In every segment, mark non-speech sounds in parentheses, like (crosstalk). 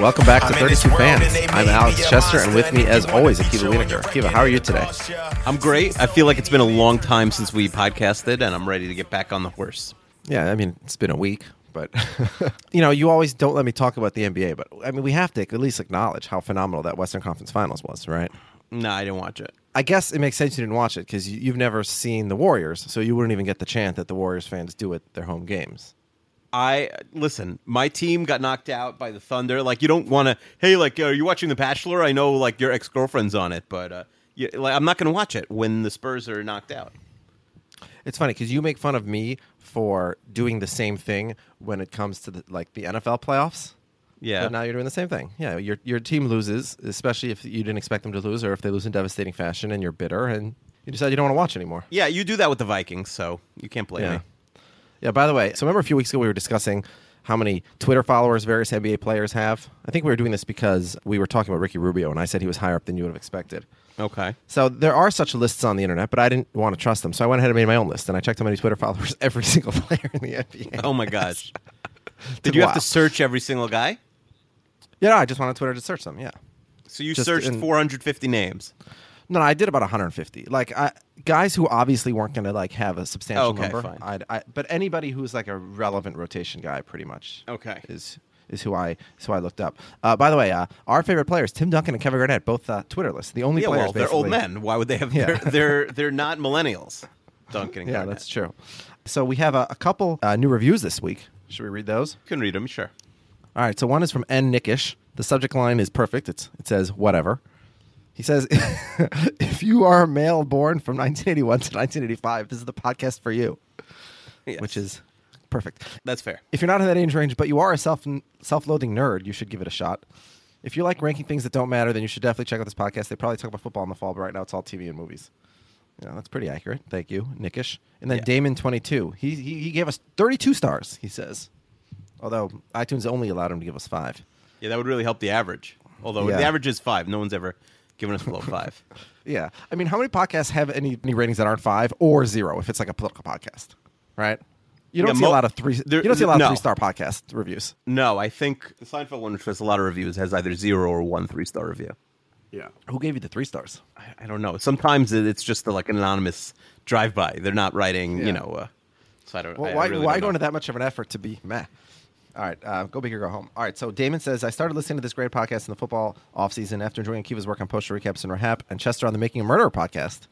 Welcome back to 32 Fans. I'm Alex Chester, and with me, as always, Akiva Wienerger. Akiva, how are you today? I'm great. I feel like it's been a long time since we podcasted, and I'm ready to get back on the horse. Yeah, I mean, it's been a week, but (laughs) you know, you always don't let me talk about the NBA, but I mean, we have to at least acknowledge how phenomenal that Western Conference Finals was, right? No, I didn't watch it. I guess it makes sense you didn't watch it because you, you've never seen the Warriors, so you wouldn't even get the chant that the Warriors fans do at their home games. I listen. My team got knocked out by the Thunder. Like you don't want to. Hey, like, are you watching The Bachelor? I know, like, your ex girlfriend's on it, but uh, yeah, like, I'm not going to watch it when the Spurs are knocked out. It's funny because you make fun of me for doing the same thing when it comes to the, like the NFL playoffs. Yeah. But now you're doing the same thing. Yeah, your your team loses, especially if you didn't expect them to lose, or if they lose in devastating fashion, and you're bitter, and you decide you don't want to watch anymore. Yeah, you do that with the Vikings, so you can't blame Yeah. me. Yeah. By the way, so remember a few weeks ago we were discussing how many Twitter followers various NBA players have. I think we were doing this because we were talking about Ricky Rubio, and I said he was higher up than you would have expected. Okay. So there are such lists on the internet, but I didn't want to trust them, so I went ahead and made my own list, and I checked how many Twitter (laughs) followers every single player in the NBA. Oh my gosh. Did you have to search every single guy? Yeah, no, I just wanted Twitter to search them. Yeah. So you Just searched in- 450 names. No, no, I did about 150. Like I, guys who obviously weren't going to like have a substantial Okay, number. fine. I'd, I, but anybody who's like a relevant rotation guy, pretty much. Okay. Is is who I is who I looked up. Uh, by the way, uh, our favorite players, Tim Duncan and Kevin Garnett, both uh, Twitter lists. The only Yeah, players well, they're old men. Why would they have? Yeah. They're, they're (laughs) they're not millennials. Duncan. and Yeah, Garnett. that's true. So we have a, a couple uh, new reviews this week. Should we read those? Can read them, sure. All right, so one is from N. Nickish. The subject line is perfect. It's, it says, whatever. He says, (laughs) if you are a male born from 1981 to 1985, this is the podcast for you, Yes. which is perfect. that's fair. If you're not in that age range, but you are a self self-loathing nerd, you should give it a shot. If you like ranking things that don't matter, then you should definitely check out this podcast. They probably talk about football in the fall, but right now it's all TV and movies. Yeah, that's pretty accurate. Thank you, Nickish. And then Yeah. Damon22. He, he he gave us 32 stars. He says, although iTunes only allowed him to give us five. Yeah, that would really help the average. Although Yeah. the average is five. No one's ever given us below five. (laughs) Yeah, I mean, how many podcasts have any, any ratings that aren't five or zero? If it's like a political podcast, right? You don't Yeah, see a lot of three. there- you don't see a lot no. of three star podcast reviews. No, I think the Seinfeld one, which has a lot of reviews, has either zero or one three star review. Yeah. Who gave you the three stars? I, I don't know. Sometimes it's just the, like an anonymous drive by. They're not writing, Yeah. you know. Uh, so I don't. Well, I why, really why don't go into that much of an effort to be meh? All right, uh, go big or go home. All right, so Damon says, I started listening to this great podcast in the football offseason after enjoying Akiva's work on poster recaps and Rahap and Chester on the Making a Murderer podcast.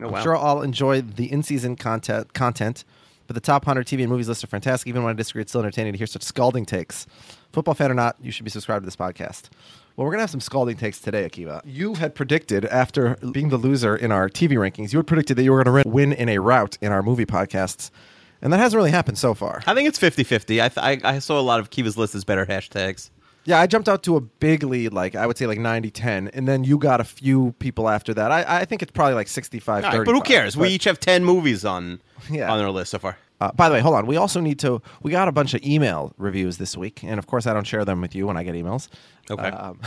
Oh, I'm wow. sure I'll enjoy the in-season content, content, but the top 100 TV and movies lists are fantastic. Even when I disagree, it's still entertaining to hear such scalding takes. Football fan or not, you should be subscribed to this podcast. Well, we're going to have some scalding takes today, Akiva. You had predicted, after being the loser in our TV rankings, you had predicted that you were going to win in a rout in our movie podcasts. And that hasn't really happened so far. I think it's 50-50. I, th- I I saw a lot of Kiva's list as better hashtags. Yeah, I jumped out to a big lead, like I would say like 90 10. And then you got a few people after that. I, I think it's probably like 65 All right, 35. but who cares? we each have ten movies on Yeah. on our list so far. Uh, by the way, hold on. We also need to. We got a bunch of email reviews this week, and of course, I don't share them with you when I get emails. Okay. Um,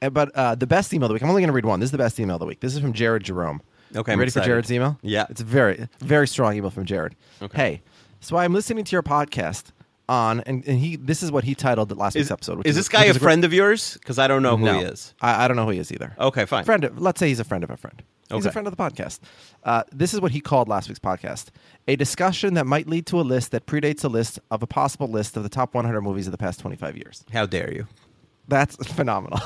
(laughs) but uh, the best email of the week. I'm only going to read one. This is the best email of the week. This is from Jared Jerome. Okay, I'm ready for. Jared's email? Yeah. It's a very, very strong email from Jared. Okay. Hey, so I'm listening to your podcast on, and, and he this is what he titled the last Is, week's episode. Which is this guy a friend of yours? Because I don't know who no, he is. I, I don't know who he is either. Okay, fine. Friend of, let's say he's a friend of a friend. He's a friend of the podcast. Uh, this is what he called last week's podcast: a discussion that might lead to a list that predates a list of a possible list of the top 100 movies of the past 25 years. How dare you? That's (laughs) phenomenal.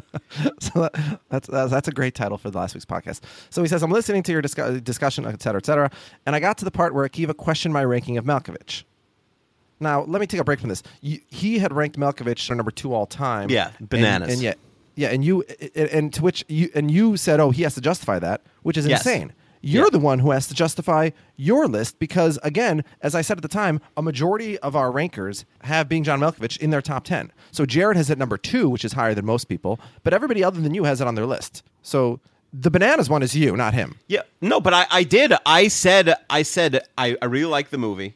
(laughs) so that, that's, that's that's a great title for the last week's podcast. So he says, "I'm listening to your discu- discussion, et cetera, et cetera, and I got to the part where Akiva questioned my ranking of Malkovich." Now, let me take a break from this. You, he had ranked Malkovich number two all time. Yeah, and- bananas. And, yet, yeah, and you and, and to which you and you said, "Oh, he has to justify that," which is Yes. insane. You're Yeah. the one who has to justify your list because, again, as I said at the time, a majority of our rankers have being John Malkovich in their top 10. So Jared has it number two, which is higher than most people, but everybody other than you has it on their list. So the bananas one is you, not him. Yeah, no, but I, I did. I said, I said, I, I really like the movie.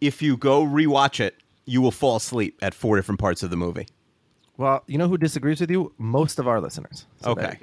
If you go rewatch it, you will fall asleep at four different parts of the movie. Well, you know who disagrees with you? Most of our listeners. So Okay.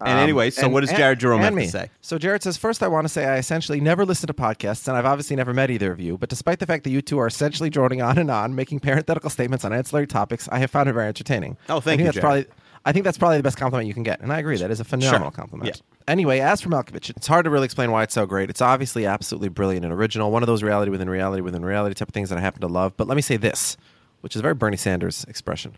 And Um, anyway, so and- what does Jared Jerome have me. to say? So Jared says, first, I want to say I essentially never listen to podcasts, and I've obviously never met either of you. But despite the fact that you two are essentially droning on and on, making parenthetical statements on ancillary topics, I have found it very entertaining. Oh, thank I think you, That's Jared. probably, I think that's probably the best compliment you can get, and I agree. That is a phenomenal Sure. compliment. Yeah. Anyway, as for Malkovich, it's hard to really explain why it's so great. It's obviously absolutely brilliant and original, one of those reality within reality within reality type of things that I happen to love. But let me say this, which is a very Bernie Sanders expression.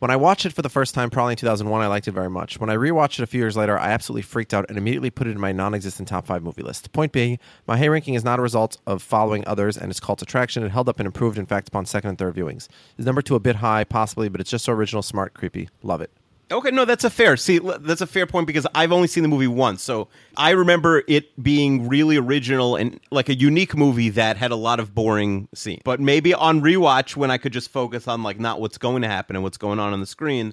When I watched it for the first time, probably in 2001, I liked it very much. When I rewatched it a few years later, I absolutely freaked out and immediately put it in my non existent top five movie list. Point being, my high ranking is not a result of following others and its cult attraction. It held up and improved, in fact, upon second and third viewings. Is number two a bit high? Possibly, but it's just so original, smart, creepy. Love it. Okay, no, that's a fair. See, that's a fair point because I've only seen the movie once, so I remember it being really original and like a unique movie that had a lot of boring scenes. But maybe on rewatch, when I could just focus on like not what's going to happen and what's going on on the screen,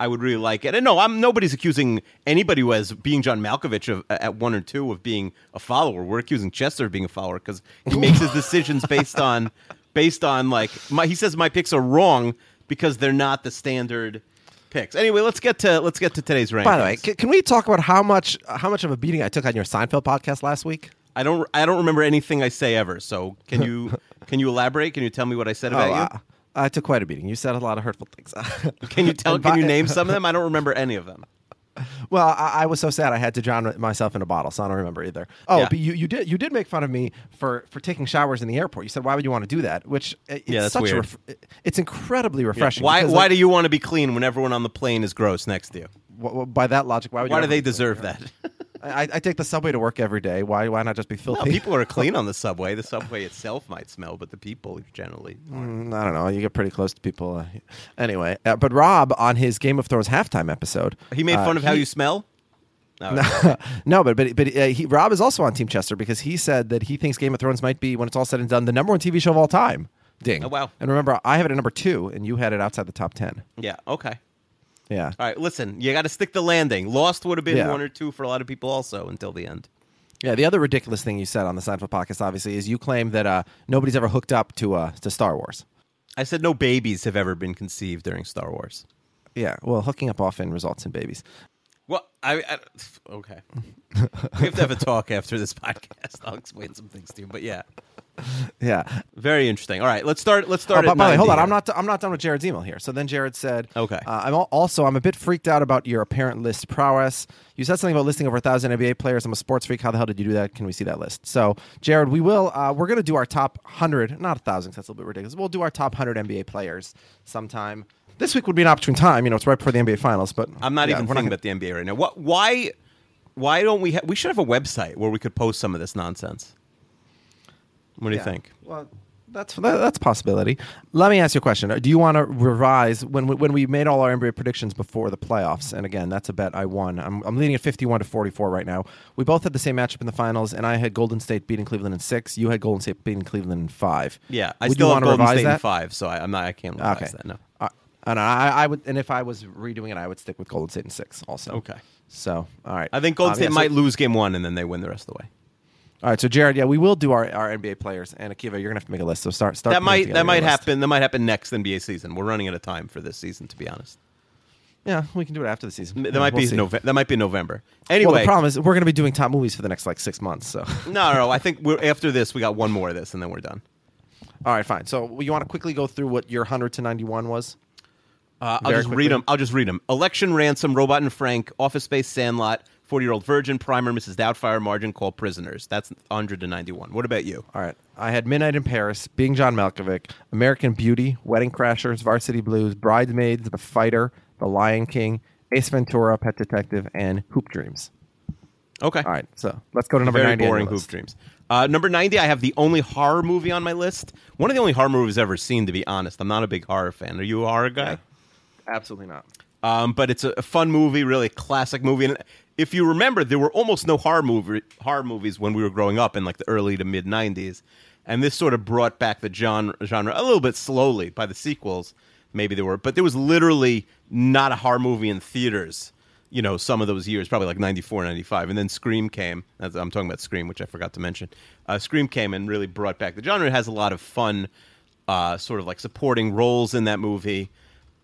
I would really like it. And no, I'm nobody's accusing anybody who has being John Malkovich of, at one or two of being a follower. We're accusing Chester of being a follower because he makes his decisions (laughs) based on based on like my, he says my picks are wrong because they're not the standard picks. Anyway, let's get to let's get to today's rankings. By the way, can, can we talk about how much how much of a beating I took on your Seinfeld podcast last week? I don't I don't remember anything I say ever. So can you (laughs) can you elaborate? Can you tell me what I said about Oh, you? uh, I took quite a beating. You said a lot of hurtful things. Can you tell? (laughs) Can you name some of them? I don't remember any of them. Well, I, I was so sad I had to drown myself in a bottle, so I don't remember either. Oh, Yeah. but you, you did you did make fun of me for, for taking showers in the airport. You said, "Why would you want to do that?" Which it's Yeah, that's such weird. A ref- it's incredibly refreshing. Why because, Why like, do you want to be clean when everyone on the plane is gross next to you? w- w- by that logic, why would Why do they deserve that? (laughs) I, I take the subway to work every day. Why why not just be filthy? No, people are clean on the (laughs) subway. The subway itself might smell, but the people generally. aren't. Mm, I don't know. You get pretty close to people. Uh, anyway, uh, but Rob on his Game of Thrones halftime episode, He made uh, fun of how he- you smell. (laughs) No, no, but but but uh, he, Rob is also on Team Chester because he said that he thinks Game of Thrones might be, when it's all said and done, the number one TV show of all time. Ding! Oh, wow. And remember, I have it at number two, and you had it outside the top ten. yeah. Okay. Yeah. All right. Listen, you got to stick the landing. Lost would have been Yeah. one or two for a lot of people, also until the end. Yeah. The other ridiculous thing you said on the Seinfeld podcast, obviously, is you claim that uh, nobody's ever hooked up to uh, to Star Wars. I said no babies have ever been conceived during Star Wars. Yeah. Well, hooking up often results in babies. Well, I, I okay. (laughs) we have to have a talk after this (laughs) podcast. I'll explain some things to you, but yeah, (laughs) Yeah. very interesting. All right, let's start. Let's Oh, start. by the way, hold on. I'm not. I'm not done with Jared's email here. So then Jared said, Okay. Uh, I'm al- also. I'm a bit freaked out about your apparent list prowess. You said something about listing over a thousand NBA players. I'm a sports freak. How the hell did you do that? Can we see that list? So Jared, we will. Uh, we're going to do our top hundred, not a thousand. That's a little bit ridiculous. We'll do our top hundred NBA players sometime. This week would be an opportune time. You know, it's right before the NBA Finals. But I'm not yeah, even thinking gonna- about the NBA right now. What? Why? Why don't we? Ha- we should have a website where we could post some of this nonsense. What do you think? Well, that's that, that's a possibility. Let me ask you a question. Do you want to revise when we, when we made all our NBA predictions before the playoffs? And again, that's a bet I won. I'm, I'm leading at 51 to 44 right now. We both had the same matchup in the finals, and I had Golden State beating Cleveland in six. You had Golden State beating Cleveland in five. Yeah, I Would still have wanna Golden revise State in that? five, so I, I'm not. I can't revise Okay. that. No. Uh, and I, I would, and if I was redoing it, I would stick with Golden State in six. Also. Okay. So, all right. I think Golden Um, State yeah, so- might lose game one and then they win the rest of the way. All right, so Jared, yeah, we will do our, our NBA players, and Akiva, you're gonna have to make a list. So start start. That might that might happen. That might happen next NBA season. We're running out of time for this season, to be honest. Yeah, we can do it after the season. That Yeah, might we'll be see. Nove- that might be November. Anyway, Well, the problem is we're going to be doing top movies for the next like six months. So, (laughs) no, no, no. I think we're after this. We got one more of this, and then we're done. All right, fine. So you want to quickly go through what your 100 to 91 was? Uh, I'll just quickly. read them. I'll just read them. Election Ransom, Robot and Frank, Office Space, Sandlot, Forty Year Old Virgin, Primer, Mrs. Doubtfire, Margin, Call Prisoners. That's 100 to 91. What about you? All right. I had Midnight in Paris, Being John Malkovich, American Beauty, Wedding Crashers, Varsity Blues, Bridesmaids, The Fighter, The Lion King, Ace Ventura, Pet Detective, and Hoop Dreams. Okay. All right. So let's go to number Very 90. boring. Hoop Dreams. Uh, number 90, I have the only horror movie on my list. One of the only horror movies I've ever seen, to be honest. I'm not a big horror fan. Are you a horror guy? Absolutely not. Um, but it's a, a fun movie, really classic movie. And if you remember, there were almost no horror movie horror movies when we were growing up in like the early to mid '90s, and this sort of brought back the genre, genre a little bit slowly by the sequels. Maybe there were, but there was literally not a horror movie in theaters. You know, some of those years, probably like 94, 95. and then Scream came. I'm talking about Scream, which I forgot to mention. Uh, Scream came and really brought back the genre. It has a lot of fun, uh, sort of like supporting roles in that movie.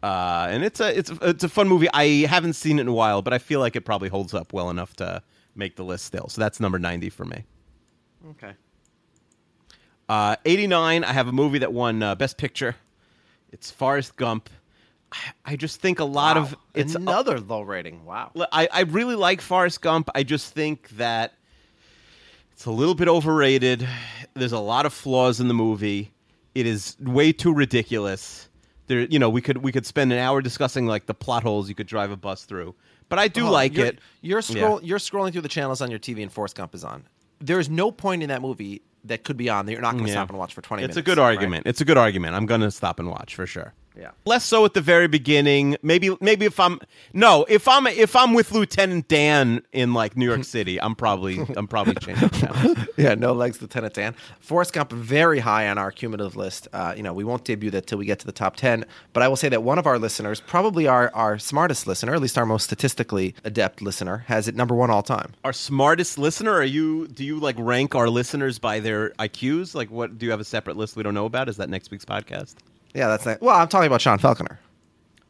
Uh, and it's a it's a, it's a fun movie. I haven't seen it in a while, but I feel like it probably holds up well enough to make the list still. So that's number ninety for me. Okay. Uh, Eighty nine. I have a movie that won uh, Best Picture. It's Forrest Gump. I, I just think a lot of it's another low rating. Wow. I I really like Forrest Gump. I just think that it's a little bit overrated. There's a lot of flaws in the movie. It is way too ridiculous. There, you know, we could we could spend an hour discussing like the plot holes you could drive a bus through. But I do on. like You're- it. You're Yeah. You're scrolling through the channels on your TV, and Forrest Gump is on. There is no point in that movie that could be on that you're not going to Yeah. stop and watch for 20 It's minutes. It's a good right? argument. It's a good argument. I'm going to stop and watch for sure. Yeah. Less so at the very beginning. Maybe maybe if I'm no, if I'm if I'm with Lieutenant Dan in like New York (laughs) City, I'm probably I'm probably changing channels. (laughs) Yeah, no legs, Lieutenant Dan. Forrest Gump very high on our cumulative list. Uh, you know, we won't debut that till we get to the top ten. But I will say that one of our listeners, probably our, our smartest listener, at least our most statistically adept listener, has it number one all time. Our smartest listener? Are you do you like rank our listeners by their IQs? Like what do you have a separate list we don't know about? Is that next week's podcast? Yeah, that's not, well. I'm talking about Sean Falconer.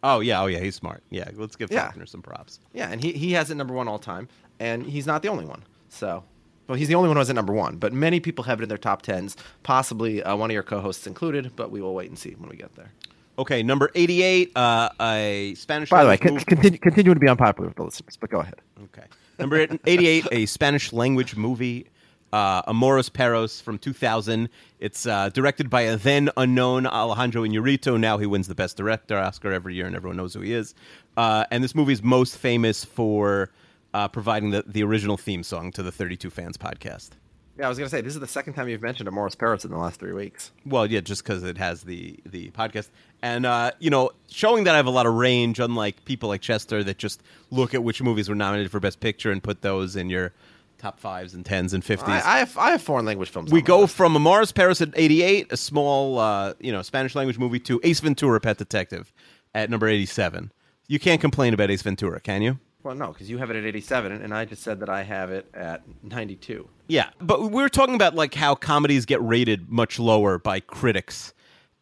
Oh yeah, oh yeah, he's smart. Yeah, let's give Yeah. Falconer some props. Yeah, and he, he has it number one all time, and he's not the only one. So, well, he's the only one who has it number one. But many people have it in their top tens, possibly uh, one of your co-hosts included. But we will wait and see when we get there. Okay, number eighty-eight, uh, a Spanish. By the way, con- continue, continue to be unpopular with the listeners, but go ahead. Okay. Number 88, a Spanish language movie, uh, Amores Perros from 2000. It's uh, directed by a then unknown Alejandro Inarritu. Now he wins the Best Director Oscar every year, and everyone knows who he is. Uh, and this movie is most famous for uh, providing the, the original theme song to the 32 Fans podcast. Yeah, I was gonna say this is the second time you've mentioned Amores Perros in the last three weeks. Well, yeah, just because it has the the podcast, and uh, you know, showing that I have a lot of range, unlike people like Chester that just look at which movies were nominated for Best Picture and put those in your top fives and tens and fifties. I, I have I have foreign language films. we go from Amores Perros at 88, a small, uh, you know, Spanish language movie, to Ace Ventura: Pet Detective at number 87. You can't complain about Ace Ventura, can you? Well, no, because you have it at 87, and I just said that I have it at 92. Yeah, but we were talking about like how comedies get rated much lower by critics,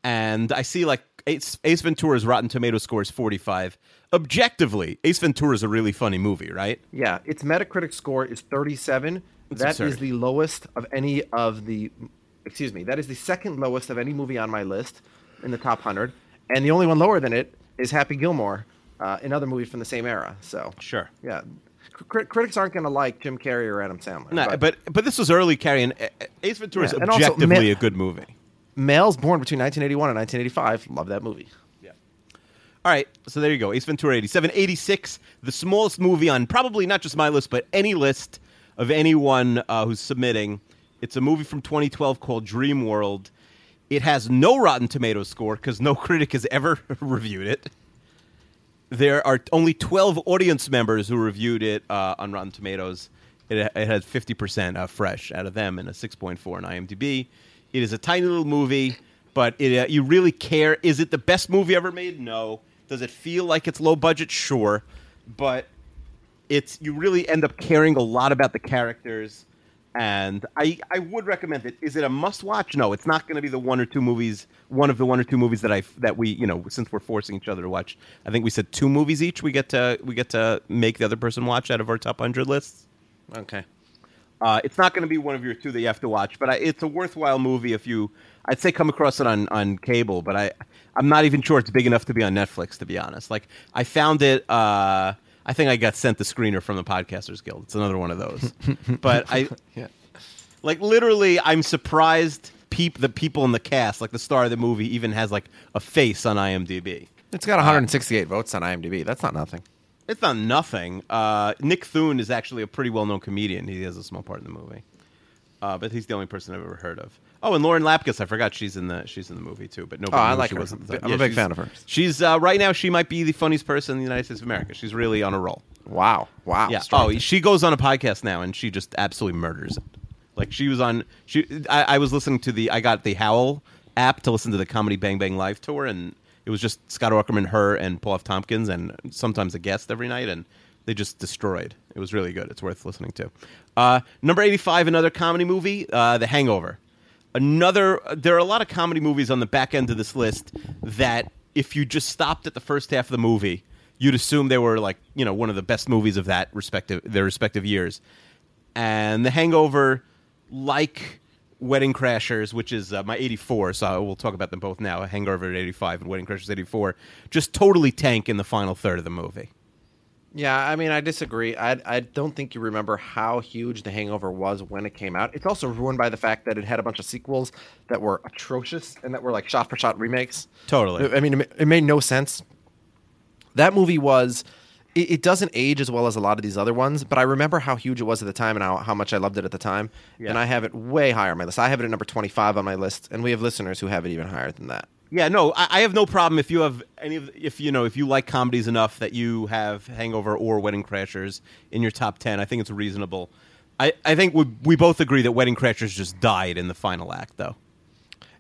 and I see like Ace, Ace Ventura's Rotten Tomato score is 45. Objectively, Ace Ventura is a really funny movie, right? Yeah, its Metacritic score is 37. That's That is absurd. the lowest of any of the. Excuse me. That is the second lowest of any movie on my list in the top 100, and the only one lower than it is Happy Gilmore, uh, another movie from the same era. So Sure. yeah, Cri- critics aren't going to like Jim Carrey or Adam Sandler. No, but but this was early Carrie, and uh, Ace Ventura is Yeah, and also objectively ma- a good movie. males born between 1981 and 1985 love that movie. All right, so there you go. Ace Ventura 87. 86, the smallest movie on probably not just my list, but any list of anyone uh, who's submitting. It's a movie from 2012 called Dream World. It has no Rotten Tomatoes score because no (laughs) critic has ever (laughs) reviewed it. There are only 12 audience members who reviewed it uh, on Rotten Tomatoes. It, it has 50% uh, fresh out of them and a 6.4 on IMDb. It is a tiny little movie, but it, uh, you really care. Is it the best movie ever made? No. Does it feel like it's low budget? Sure. But it's you really end up caring a lot about the characters and I, I would recommend it. Is it a must watch? No, it's not going to be the one or two movies, one of the one or two movies that I that we you know since we're forcing each other to watch. I think we said two movies each. We get to we get to make the other person watch out of our top hundred lists. Okay. Uh, it's not going to be one of your two that you have to watch, but I, it's a worthwhile movie if you. I'd say come across it on, on cable, but I I'm not even sure it's big enough to be on Netflix. To be honest, like I found it. Uh, I think I got sent the screener from the Podcasters Guild. It's another one of those. (laughs) but I, Yeah. like literally, I'm surprised. Peep the people in the cast, like the star of the movie, even has like a face on IMDb. It's got 168 votes on IMDb. That's not nothing. It's not nothing. Uh, Nick Thune is actually a pretty well-known comedian. He has a small part in the movie, uh, but he's the only person I've ever heard of. Oh, and Lauren Lapkus, I forgot she's in the she's in the movie too. But nobody. Oh, I like her. was at the. I'm a big fan of her. She's uh, right now. She might be the funniest person in the United States of America. She's really on a roll. Wow. Wow. Yeah. Strong Oh, she goes on a podcast now, and she just absolutely murders it. Like she was on. She. I, I was listening to the. I got the Howl app to listen to the Comedy Bang Bang live tour, and it was just Scott Aukerman, her, and Paul F. Tompkins, and sometimes a guest every night, and they just destroyed. It was really good. It's worth listening to. Uh, number eighty-five, another comedy movie, uh, The Hangover. Another. There are a lot of comedy movies on the back end of this list that, if you just stopped at the first half of the movie, you'd assume they were like you know one of the best movies of that respective their respective years. And The Hangover, like Wedding Crashers, which is uh, my 84, so we'll talk about them both now. Hangover at 85 and Wedding Crashers 84, just totally tank in the final third of the movie. Yeah, I mean, I disagree. I, I don't think you remember how huge The Hangover was when it came out. It's also ruined by the fact that it had a bunch of sequels that were atrocious and that were like shot for shot remakes. Totally. I mean, it it made no sense. That movie was. It, it doesn't age as well as a lot of these other ones, but I remember how huge it was at the time and how, how much I loved it at the time. Yeah. And I have it way higher on my list. I have it at number 25 on my list, and we have listeners who have it even higher than that. Yeah, no, I, I have no problem if you have any of if you know if you like comedies enough that you have Hangover or Wedding Crashers in your top ten. I think it's reasonable. I, I think we we both agree that Wedding Crashers just died in the final act, though.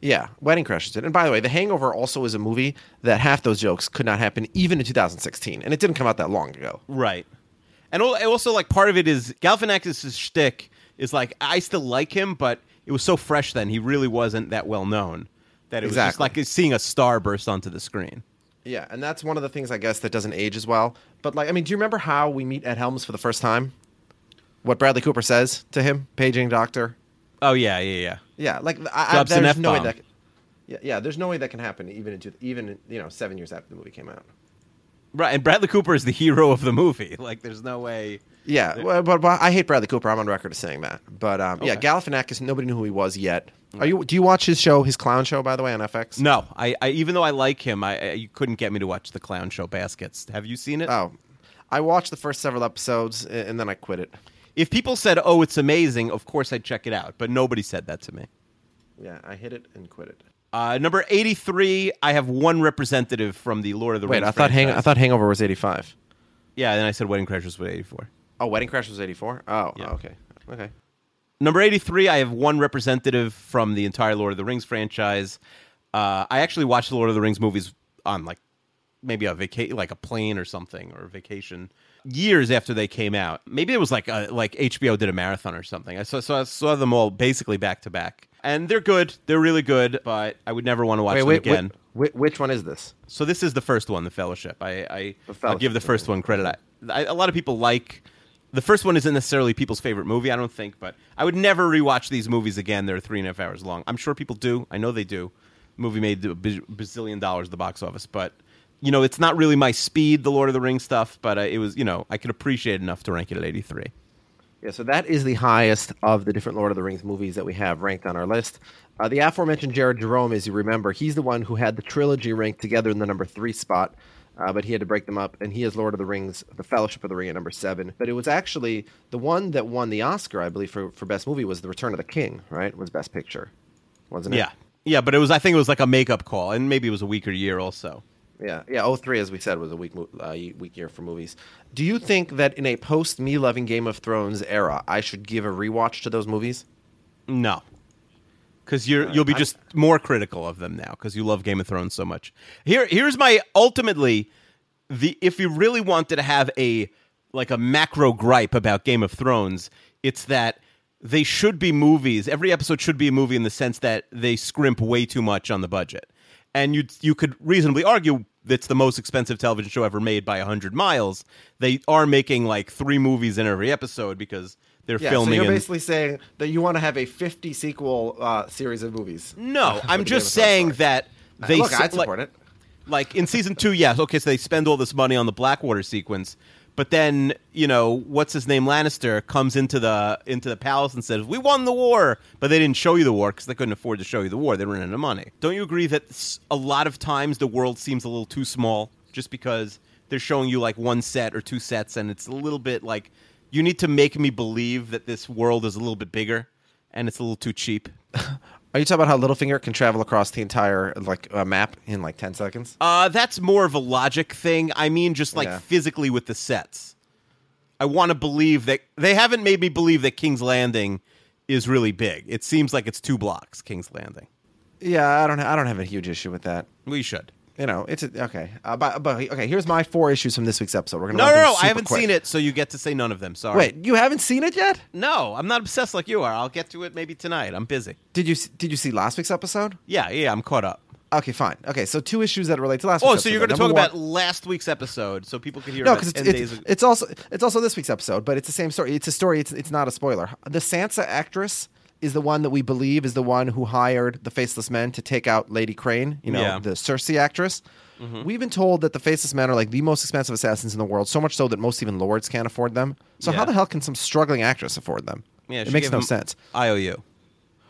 Yeah, Wedding Crashers did. And by the way, The Hangover also is a movie that half those jokes could not happen even in 2016, and it didn't come out that long ago. Right. And also, like, part of it is Galifianakis' shtick is like, I still like him, but it was so fresh then. He really wasn't that well known that it was just Exactly. like seeing a star burst onto the screen. Yeah, and that's one of the things I guess that doesn't age as well. But like, I mean, do you remember how we meet Ed Helms for the first time? What Bradley Cooper says to him, paging doctor. Oh, yeah, yeah, yeah. Yeah, like I, I, Drops an there's no way F-bomb. that. Yeah, yeah, there's no way that can happen even into even you know seven years after the movie came out. Right. And Bradley Cooper is the hero of the movie. (laughs) Like, there's no way. Yeah, well, but, but I hate Bradley Cooper. I'm on record as saying that. But um, yeah, Okay. Galifianakis. Nobody knew who he was yet. Are you? Do you watch his show, his clown show, by the way, on FX? No, I, I even though I like him, I, I you couldn't get me to watch the clown show Baskets. Have you seen it? Oh, I watched the first several episodes a- and then I quit it. If people said, "Oh, it's amazing," of course I'd check it out. But nobody said that to me. Yeah, I hit it and quit it. Uh, number eighty-three, I have one representative from the Lord of the Wait, Rings. I thought Hang- franchise. I thought Hangover was 85. Yeah, then I said Wedding Crashers was eighty-four. Oh, Wedding Crash was 84. Oh, Yeah. okay, okay. Number 83, I have one representative from the entire Lord of the Rings franchise. Uh, I actually watched the Lord of the Rings movies on like maybe a vaca- like a plane or something or a vacation years after they came out. Maybe it was like a, like HBO did a marathon or something. I saw, so I saw them all basically back to back. And they're good. They're really good, but I would never want to watch Wait, them wait, again. wait, which one is this? So this is the first one, the Fellowship. I, I The I'll give the first one credit. I, I, a lot of people like the first one. Isn't necessarily people's favorite movie, I don't think, but I would never rewatch these movies again. They're three and a half hours long. I'm sure people do. I know they do. The movie made a bazillion dollars at the box office, but you know it's not really my speed, the Lord of the Rings stuff. But uh, it was, you know, I could appreciate it enough to rank it at 83. Yeah, so that is the highest of the different Lord of the Rings movies that we have ranked on our list. Uh, the aforementioned Jared Jerome, as you remember, he's the one who had the trilogy ranked together in the number three spot, uh, but he had to break them up, and he is Lord of the Rings, The Fellowship of the Ring at number seven. But it was actually the one that won the Oscar, I believe, for, for Best Movie was The Return of the King, right? Was Best Picture, wasn't it? Yeah, yeah, but it was. I think it was like a makeup call, and maybe it was a weaker year also. Yeah, yeah. 03, as we said, was a weak, uh, weak year for movies. Do you think that in a post me loving Game of Thrones era, I should give a rewatch to those movies? No, because you're you'll be just more critical of them now because you love Game of Thrones so much. Here, here's my ultimately the if you really wanted to have a like a macro gripe about Game of Thrones, it's that they should be movies. Every episode should be a movie in the sense that they scrimp way too much on the budget, and you you could reasonably argue. It's the most expensive television show ever made by 100 miles. They are making like three movies in every episode because they're Yeah, filming. so you're basically saying that you want to have a 50 sequel uh, series of movies. no, (laughs) I'm just saying that Uh, they look, s- I'd like- it. like in season two, yes, okay, so they spend all this money on the Blackwater sequence, but then you know what's his name Lannister comes into the into the palace and says, "We won the war," but they didn't show you the war because they couldn't afford to show you the war. They ran out of money. Don't you agree that a lot of times the world seems a little too small just because they're showing you like one set or two sets, and it's a little bit like you need to make me believe that this world is a little bit bigger, and it's a little too cheap. (laughs) Are you talking about how Littlefinger can travel across the entire like uh, map in like 10 seconds? Uh, that's more of a logic thing. I mean, just like Yeah. physically with the sets. I want to believe that they haven't made me believe that King's Landing is really big. It seems like it's two blocks, King's Landing. Yeah, I don't. I don't have a huge issue with that. We should. You know, it's a, okay. Uh, but, but okay, here's my four issues from this week's episode. We're gonna No, no, no. I haven't quick. seen it, so you get to say none of them. Sorry. Wait, you haven't seen it yet? No, I'm not obsessed like you are. I'll get to it maybe tonight. I'm busy. Did you Did you see last week's episode? Yeah, yeah, I'm caught up. Okay, fine. Okay, so two issues that relate to last. Oh, so you're going to talk Number about last week's episode so people can hear no, because it's, it's, it's also it's also this week's episode, but it's the same story. It's a story. It's it's not a spoiler. The Sansa actress is the one that we believe is the one who hired the Faceless Men to take out Lady Crane. You know, Yeah. the Cersei actress. Mm-hmm. We've been told that the Faceless Men are like the most expensive assassins in the world, so much so that most even lords can't afford them. So Yeah. how the hell can some struggling actress afford them? yeah, it makes no sense. IOU.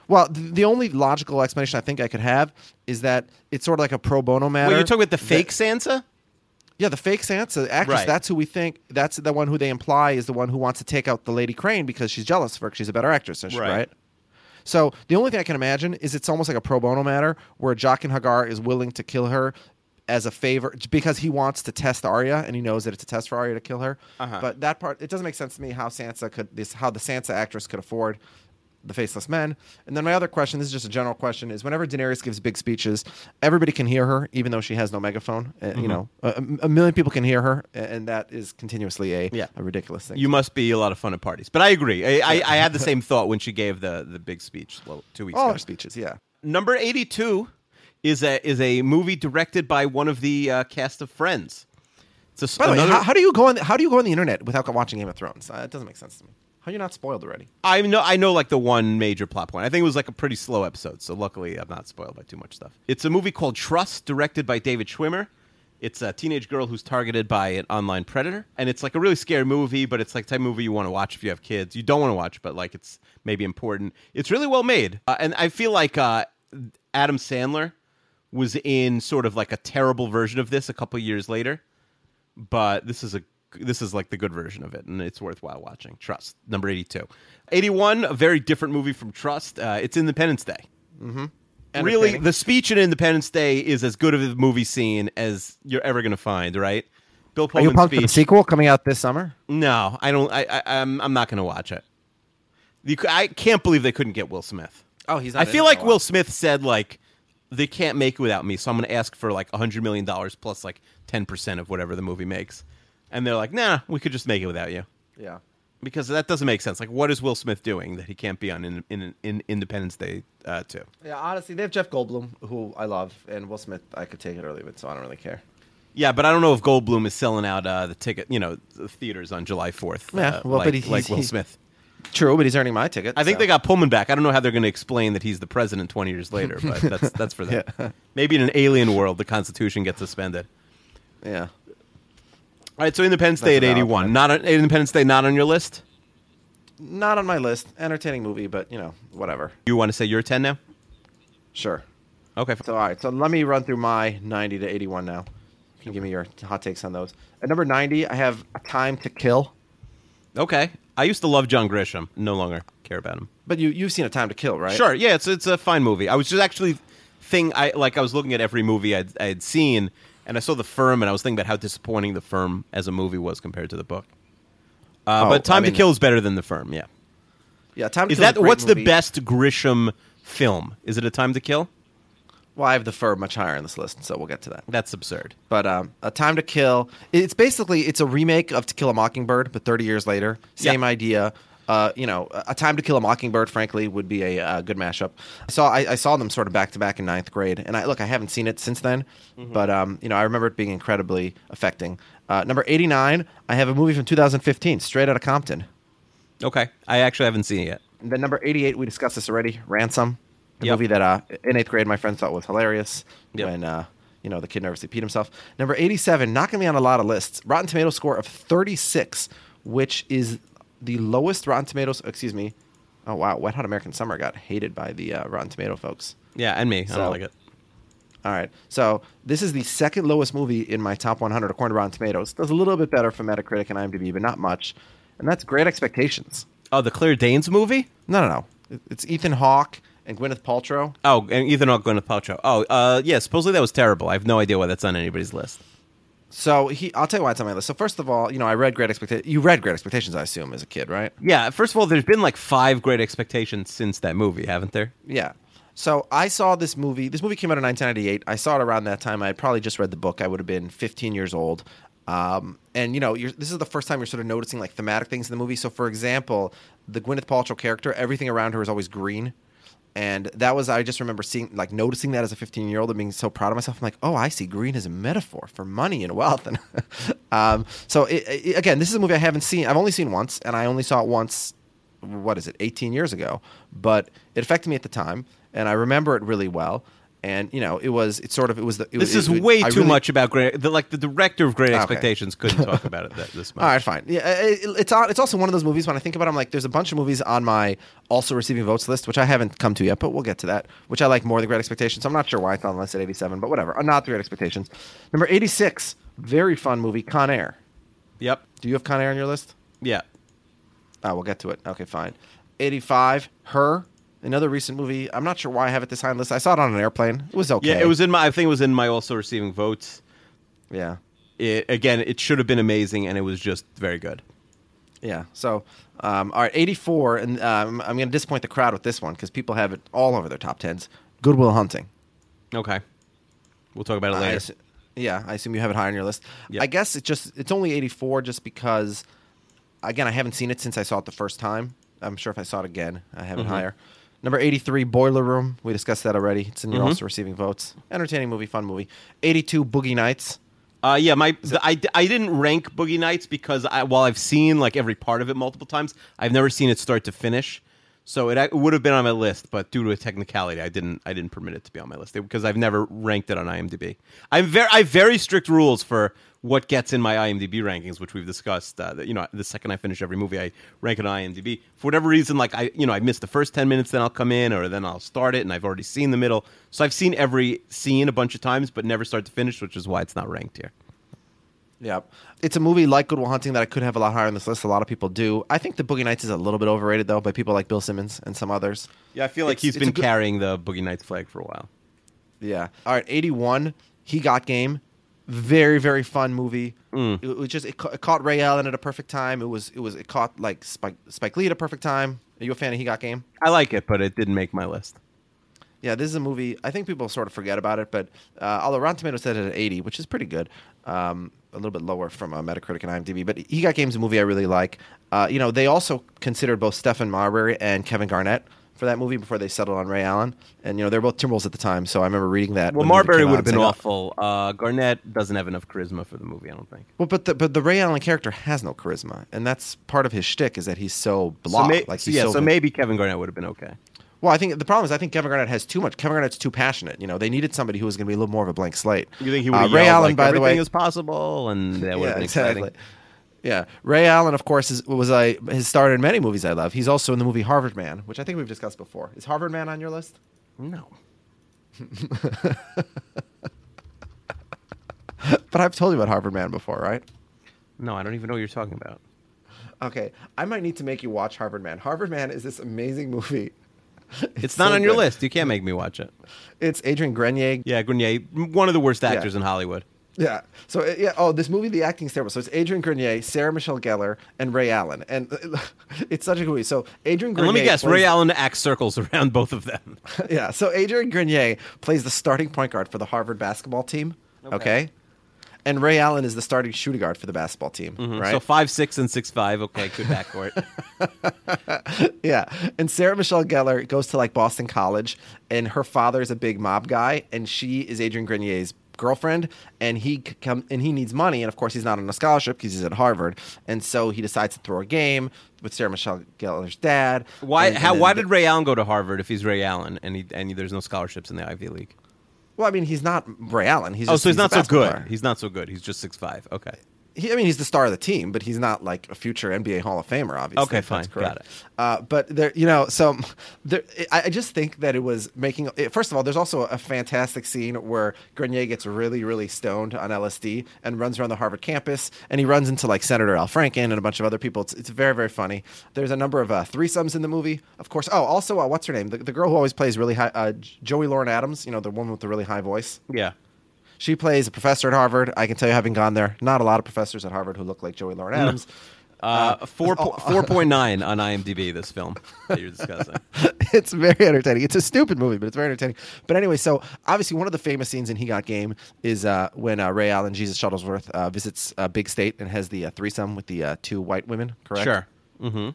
Well, th- the only logical explanation I think I could have is that it's sort of like a pro bono matter. Wait, you're talking about the that- fake Sansa? yeah, the fake Sansa actress. Right. That's who we think. That's the one who they imply is the one who wants to take out the Lady Crane because she's jealous of her. she's a better actress, Right. right? So the only thing I can imagine is it's almost like a pro bono matter where Jaqen H'ghar is willing to kill her as a favor because he wants to test Arya and he knows that it's a test for Arya to kill her. Uh-huh. But that part it doesn't make sense to me how Sansa could this how the Sansa actress could afford the faceless men. And then my other question, this is just a general question, is whenever Daenerys gives big speeches, everybody can hear her, even though she has no megaphone. Uh, Mm-hmm. You know, a, a million people can hear her, and that is continuously a, Yeah. a ridiculous thing. You must be a lot of fun at parties. But I agree. I, I, I had the (laughs) same thought when she gave the, the big speech well, two weeks all ago. her speeches, yeah. Number 82 is a, is a movie directed by one of the uh, cast of Friends. It's a, By the way, how, how do you go on? How do you go on the internet without watching Game of Thrones? Uh, it doesn't make sense to me. How are you not spoiled already? I know I know like the one major plot point. I think it was like a pretty slow episode, so luckily I'm not spoiled by too much stuff. It's a movie called Trust, directed by David Schwimmer. It's a teenage girl who's targeted by an online predator, and it's like a really scary movie, but it's like type of movie you want to watch if you have kids. You don't want to watch, but like it's maybe important. It's really well made, uh, and I feel like uh, Adam Sandler was in sort of like a terrible version of this a couple years later, but this is a this is like the good version of it, and it's worthwhile watching. Trust number eighty two, eighty one, a very different movie from Trust. Uh, it's Independence Day. Mm-hmm. Really, the speech in Independence Day is as good of a movie scene as you're ever going to find. Right? Bill Are you pumped for the speech. sequel coming out this summer? No, I don't. I, I I'm I'm not going to watch it. You, I can't believe they couldn't get Will Smith. Oh, he's. I feel like Will Smith said like they can't make it without me, so I'm going to ask for like a hundred million dollars plus like ten percent of whatever the movie makes, and they're like, nah, we could just make it without you Yeah. because that doesn't make sense. Like, what is Will Smith doing that he can't be on in, in, in Independence Day uh, too? Yeah, honestly, they have Jeff Goldblum, who I love, and Will Smith. I could take it or leave it, so I don't really care. Yeah, but I don't know if Goldblum is selling out uh, the ticket, you know, the theaters on July fourth. Yeah, uh, well, like, but he- like he's- Will he- Smith. True, but he's earning my ticket. I think so. they got Pullman back. I don't know how they're going to explain that he's the president 20 years later, but that's (laughs) that's for them. Yeah. Maybe in an alien world, the Constitution gets suspended. Yeah. All right, so Independence Day at That's valid 81. Not on, Independence Day not on your list? Not on my list. Entertaining movie, but you know, whatever. You want to say you're 10 now? Sure. Okay. So all right, so let me run through my 90 to 81 now. You can give me your hot takes on those. At number 90, I have A Time to Kill. Okay. I used to love John Grisham. No longer care about him. But you you've seen A Time to Kill, right? Sure. Yeah, it's it's a fine movie. I was just actually thing I like I was looking at every movie I'd, I had seen and I saw The Firm and I was thinking about how disappointing The Firm as a movie was compared to the book. Uh, Oh, but Time I mean- to Kill is better than The Firm, yeah. Yeah, Time to Is Kill. that great what's the best Grisham film? Is it A Time to Kill? Well, I have the Firm much higher on this list, so we'll get to that. That's absurd. But um, A Time to Kill, it's basically it's a remake of To Kill a Mockingbird, but 30 years later. Same Yeah. idea. Uh, you know, A Time to Kill a Mockingbird, frankly, would be a uh, good mashup. I saw I, I saw them sort of back to back in ninth grade, and I look, I haven't seen it since then, Mm-hmm. but um, you know, I remember it being incredibly affecting. Uh, number 89, I have a movie from 2015, Straight Outta Compton. Okay, I actually haven't seen it yet. And then number 88, we discussed this already. Ransom, the Yep. movie that uh, in eighth grade my friends thought was hilarious Yep. when uh, you know the kid nervously peed himself. Number 87, not going to be on a lot of lists. Rotten Tomatoes score of 36, which is the lowest Rotten Tomatoes. Excuse me. Oh wow, Wet Hot American Summer got hated by the uh, Rotten Tomato folks. Yeah, and me. I don't like it. All right, so this is the second lowest movie in my top 100 according to Rotten Tomatoes. Does a little bit better for Metacritic and IMDb, but not much. And that's Great Expectations. Oh, the Claire Danes movie. No, no, no. It's Ethan Hawke and Gwyneth Paltrow. Oh, and Ethan Hawke, Gwyneth Paltrow. Oh, uh, yeah. Supposedly that was terrible. I have no idea why that's on anybody's list. So he, I'll tell you why it's on my list. So first of all, you know, I read Great Expectations. You read Great Expectations, I assume, as a kid, right? Yeah. First of all, there's been like five Great Expectations since that movie, haven't there? Yeah. So I saw this movie. This movie came out in 1998. I saw it around that time. I had probably just read the book. I would have been 15 years old. Um, and you know, you're, this is the first time you're sort of noticing like thematic things in the movie. So, for example, the Gwyneth Paltrow character, everything around her is always green. And that was I just remember seeing like noticing that as a 15 year old and being so proud of myself. I'm like, oh, I see green as a metaphor for money and wealth. And (laughs) um, so it, it- again, this is a movie I haven't seen. I've only seen once, and I only saw it once. What is it? 18 years ago. But it affected me at the time, and I remember it really well. And you know, it was it sort of it was the. It, This is it- way I too really- much about Great. The, like the director of Great Okay. Expectations couldn't talk about it that, this much. (laughs) All right, fine. Yeah, it, it's on, it's also one of those movies when I think about. it, I'm like, there's a bunch of movies on my also receiving votes list, which I haven't come to yet, but we'll get to that. Which I like more than Great Expectations. I'm not sure why it's on the list at 87, but whatever. Uh, Not the Great Expectations. Number 86, very fun movie, Con Air. Yep. Do you have Con Air on your list? Yeah. Oh, we'll get to it. Okay, fine. 85, Her, another recent movie. I'm not sure why I have it this high on the list. I saw it on an airplane. It was okay. Yeah. It was in my. I think it was in my also receiving votes. Yeah. It, again, it should have been amazing, and it was just very good. Yeah. So, um, all right, 84, and um, I'm going to disappoint the crowd with this one because people have it all over their top tens. Good Will Hunting. Okay. We'll talk about it I later. assu- yeah, I assume you have it high on your list. Yep. I guess it just it's only 84 just because again, I haven't seen it since I saw it the first time. I'm sure if I saw it again, I have it Mm-hmm. higher. Number 83 Boiler Room. We discussed that already. It's in your Mm-hmm. also receiving votes. Entertaining movie, fun movie. 82 Boogie Nights. Uh, yeah, my the, I, I didn't rank Boogie Nights because I, while I've seen like every part of it multiple times, I've never seen it start to finish. So it, it would have been on my list, but due to a technicality, I didn't I didn't permit it to be on my list because I've never ranked it on IMDb. I'm very I have very strict rules for what gets in my IMDb rankings, which we've discussed. Uh, that, you know, the second I finish every movie, I rank it on IMDb. For whatever reason, like I you know I missed the first ten minutes, then I'll come in, or then I'll start it, and I've already seen the middle. So I've seen every scene a bunch of times, but never start to finish, which is why it's not ranked here. Yeah. It's a movie like Good Will Hunting that I could have a lot higher on this list. A lot of people do. I think the Boogie Nights is a little bit overrated though by people like Bill Simmons and some others. Yeah, I feel like It's- he's it's been good- carrying the Boogie Nights flag for a while. Yeah. All right, 81. He got game. Very very fun movie. Mm. It, was just it, ca- it caught Ray Allen at a perfect time. It was it was it caught like Spike Spike Lee at a perfect time. Are you a fan of He Got Game? I like it, but it didn't make my list. Yeah, this is a movie. I think people sort of forget about it, but uh, although Rotten Tomatoes said it at 80, which is pretty good, um, little bit lower from uh, Metacritic and IMDb. But He Got Game's a movie I really like. Uh, you know, they also considered both Stephon Marbury and Kevin Garnett for that movie before they settled on Ray Allen. And you know, they're both Timberwolves at the time, so I remember reading that. Well, when the movie Marbury would have been awful. Uh, Garnett doesn't have enough charisma for the movie, I don't think. Well, but the but the Ray Allen character has no charisma, and that's part of his shtick is that he's so blah. so may- like so yeah, so so maybe Kevin Garnett would have been okay. Well, I think the problem is I think Kevin Garnett has too much. Kevin Garnett's too passionate. You know, they needed somebody who was going to be a little more of a blank slate. You think he would Uh, have Ray Allen, like, by the way, is possible, and that would have yeah, been exactly. exciting. Yeah, Ray Allen, of course, is, was a has starred in many movies I love. He's also in the movie Harvard Man, which I think we've discussed before. Is Harvard Man on your list? No. (laughs) But I've told you about Harvard Man before, right? No, I don't even know what you're talking about. Okay, I might need to make you watch Harvard Man. Harvard Man is this amazing movie. It's, not so on your good. list. You can't make me watch it. It's Adrian Grenier. Yeah, Grenier, one of the worst actors Yeah. in Hollywood. Yeah. So uh, yeah. Oh, this movie, the acting's terrible. So it's Adrian Grenier, Sarah Michelle Gellar, and Ray Allen, and (laughs) it's such a good movie. So Adrian And Grenier. let me guess, plays- Ray Allen acts circles around (laughs) both of them. (laughs) yeah. So Adrian Grenier plays the starting point guard for the Harvard basketball team. Okay. And Ray Allen is the starting shooting guard for the basketball team. Right. Mm-hmm. So five six and six five. Okay, good backcourt. (laughs) yeah. And Sarah Michelle Gellar goes to like Boston College, and her father is a big mob guy, and she is Adrian Grenier's girlfriend, and he come and he needs money, and of course he's not on a scholarship because he's at Harvard, and so he decides to throw a game with Sarah Michelle Gellar's dad. Why? and- how? Why did Ray Allen go to Harvard if he's Ray Allen and he and there's no scholarships in the Ivy League? Well, I mean, he's not Ray Allen. He's oh, just, so he's, a not so good. player. He's not so good. He's just six five. Okay. He, I mean, he's the star of the team, but he's not like a future NBA Hall of Famer, obviously. Okay, fine. Got it. Uh, but there, you know, so there, I, I just think that it was making. it- First of all, there's also a fantastic scene where Grenier gets really, really stoned on LSD and runs around the Harvard campus, and he runs into like Senator Al Franken and a bunch of other people. It's, it's very, very funny. There's a number of uh, threesomes in the movie, of course. Oh, also, uh, what's her name? The, the girl who always plays really high, uh, Joey Lauren Adams. You know, the woman with the really high voice. Yeah. She plays a professor at Harvard. I can tell you, having gone there, not a lot of professors at Harvard who look like Joey Lauren Adams. Uh, four (laughs) four point nine on IMDb. This film that you're discussing. (laughs) it's very entertaining. It's a stupid movie, but it's very entertaining. But anyway, so obviously one of the famous scenes in He Got Game is uh, when uh, Ray Allen, Jesus Shuttlesworth, uh, visits uh, Big State and has the uh, threesome with the uh, two white women. Correct. Sure. Mm-hmm.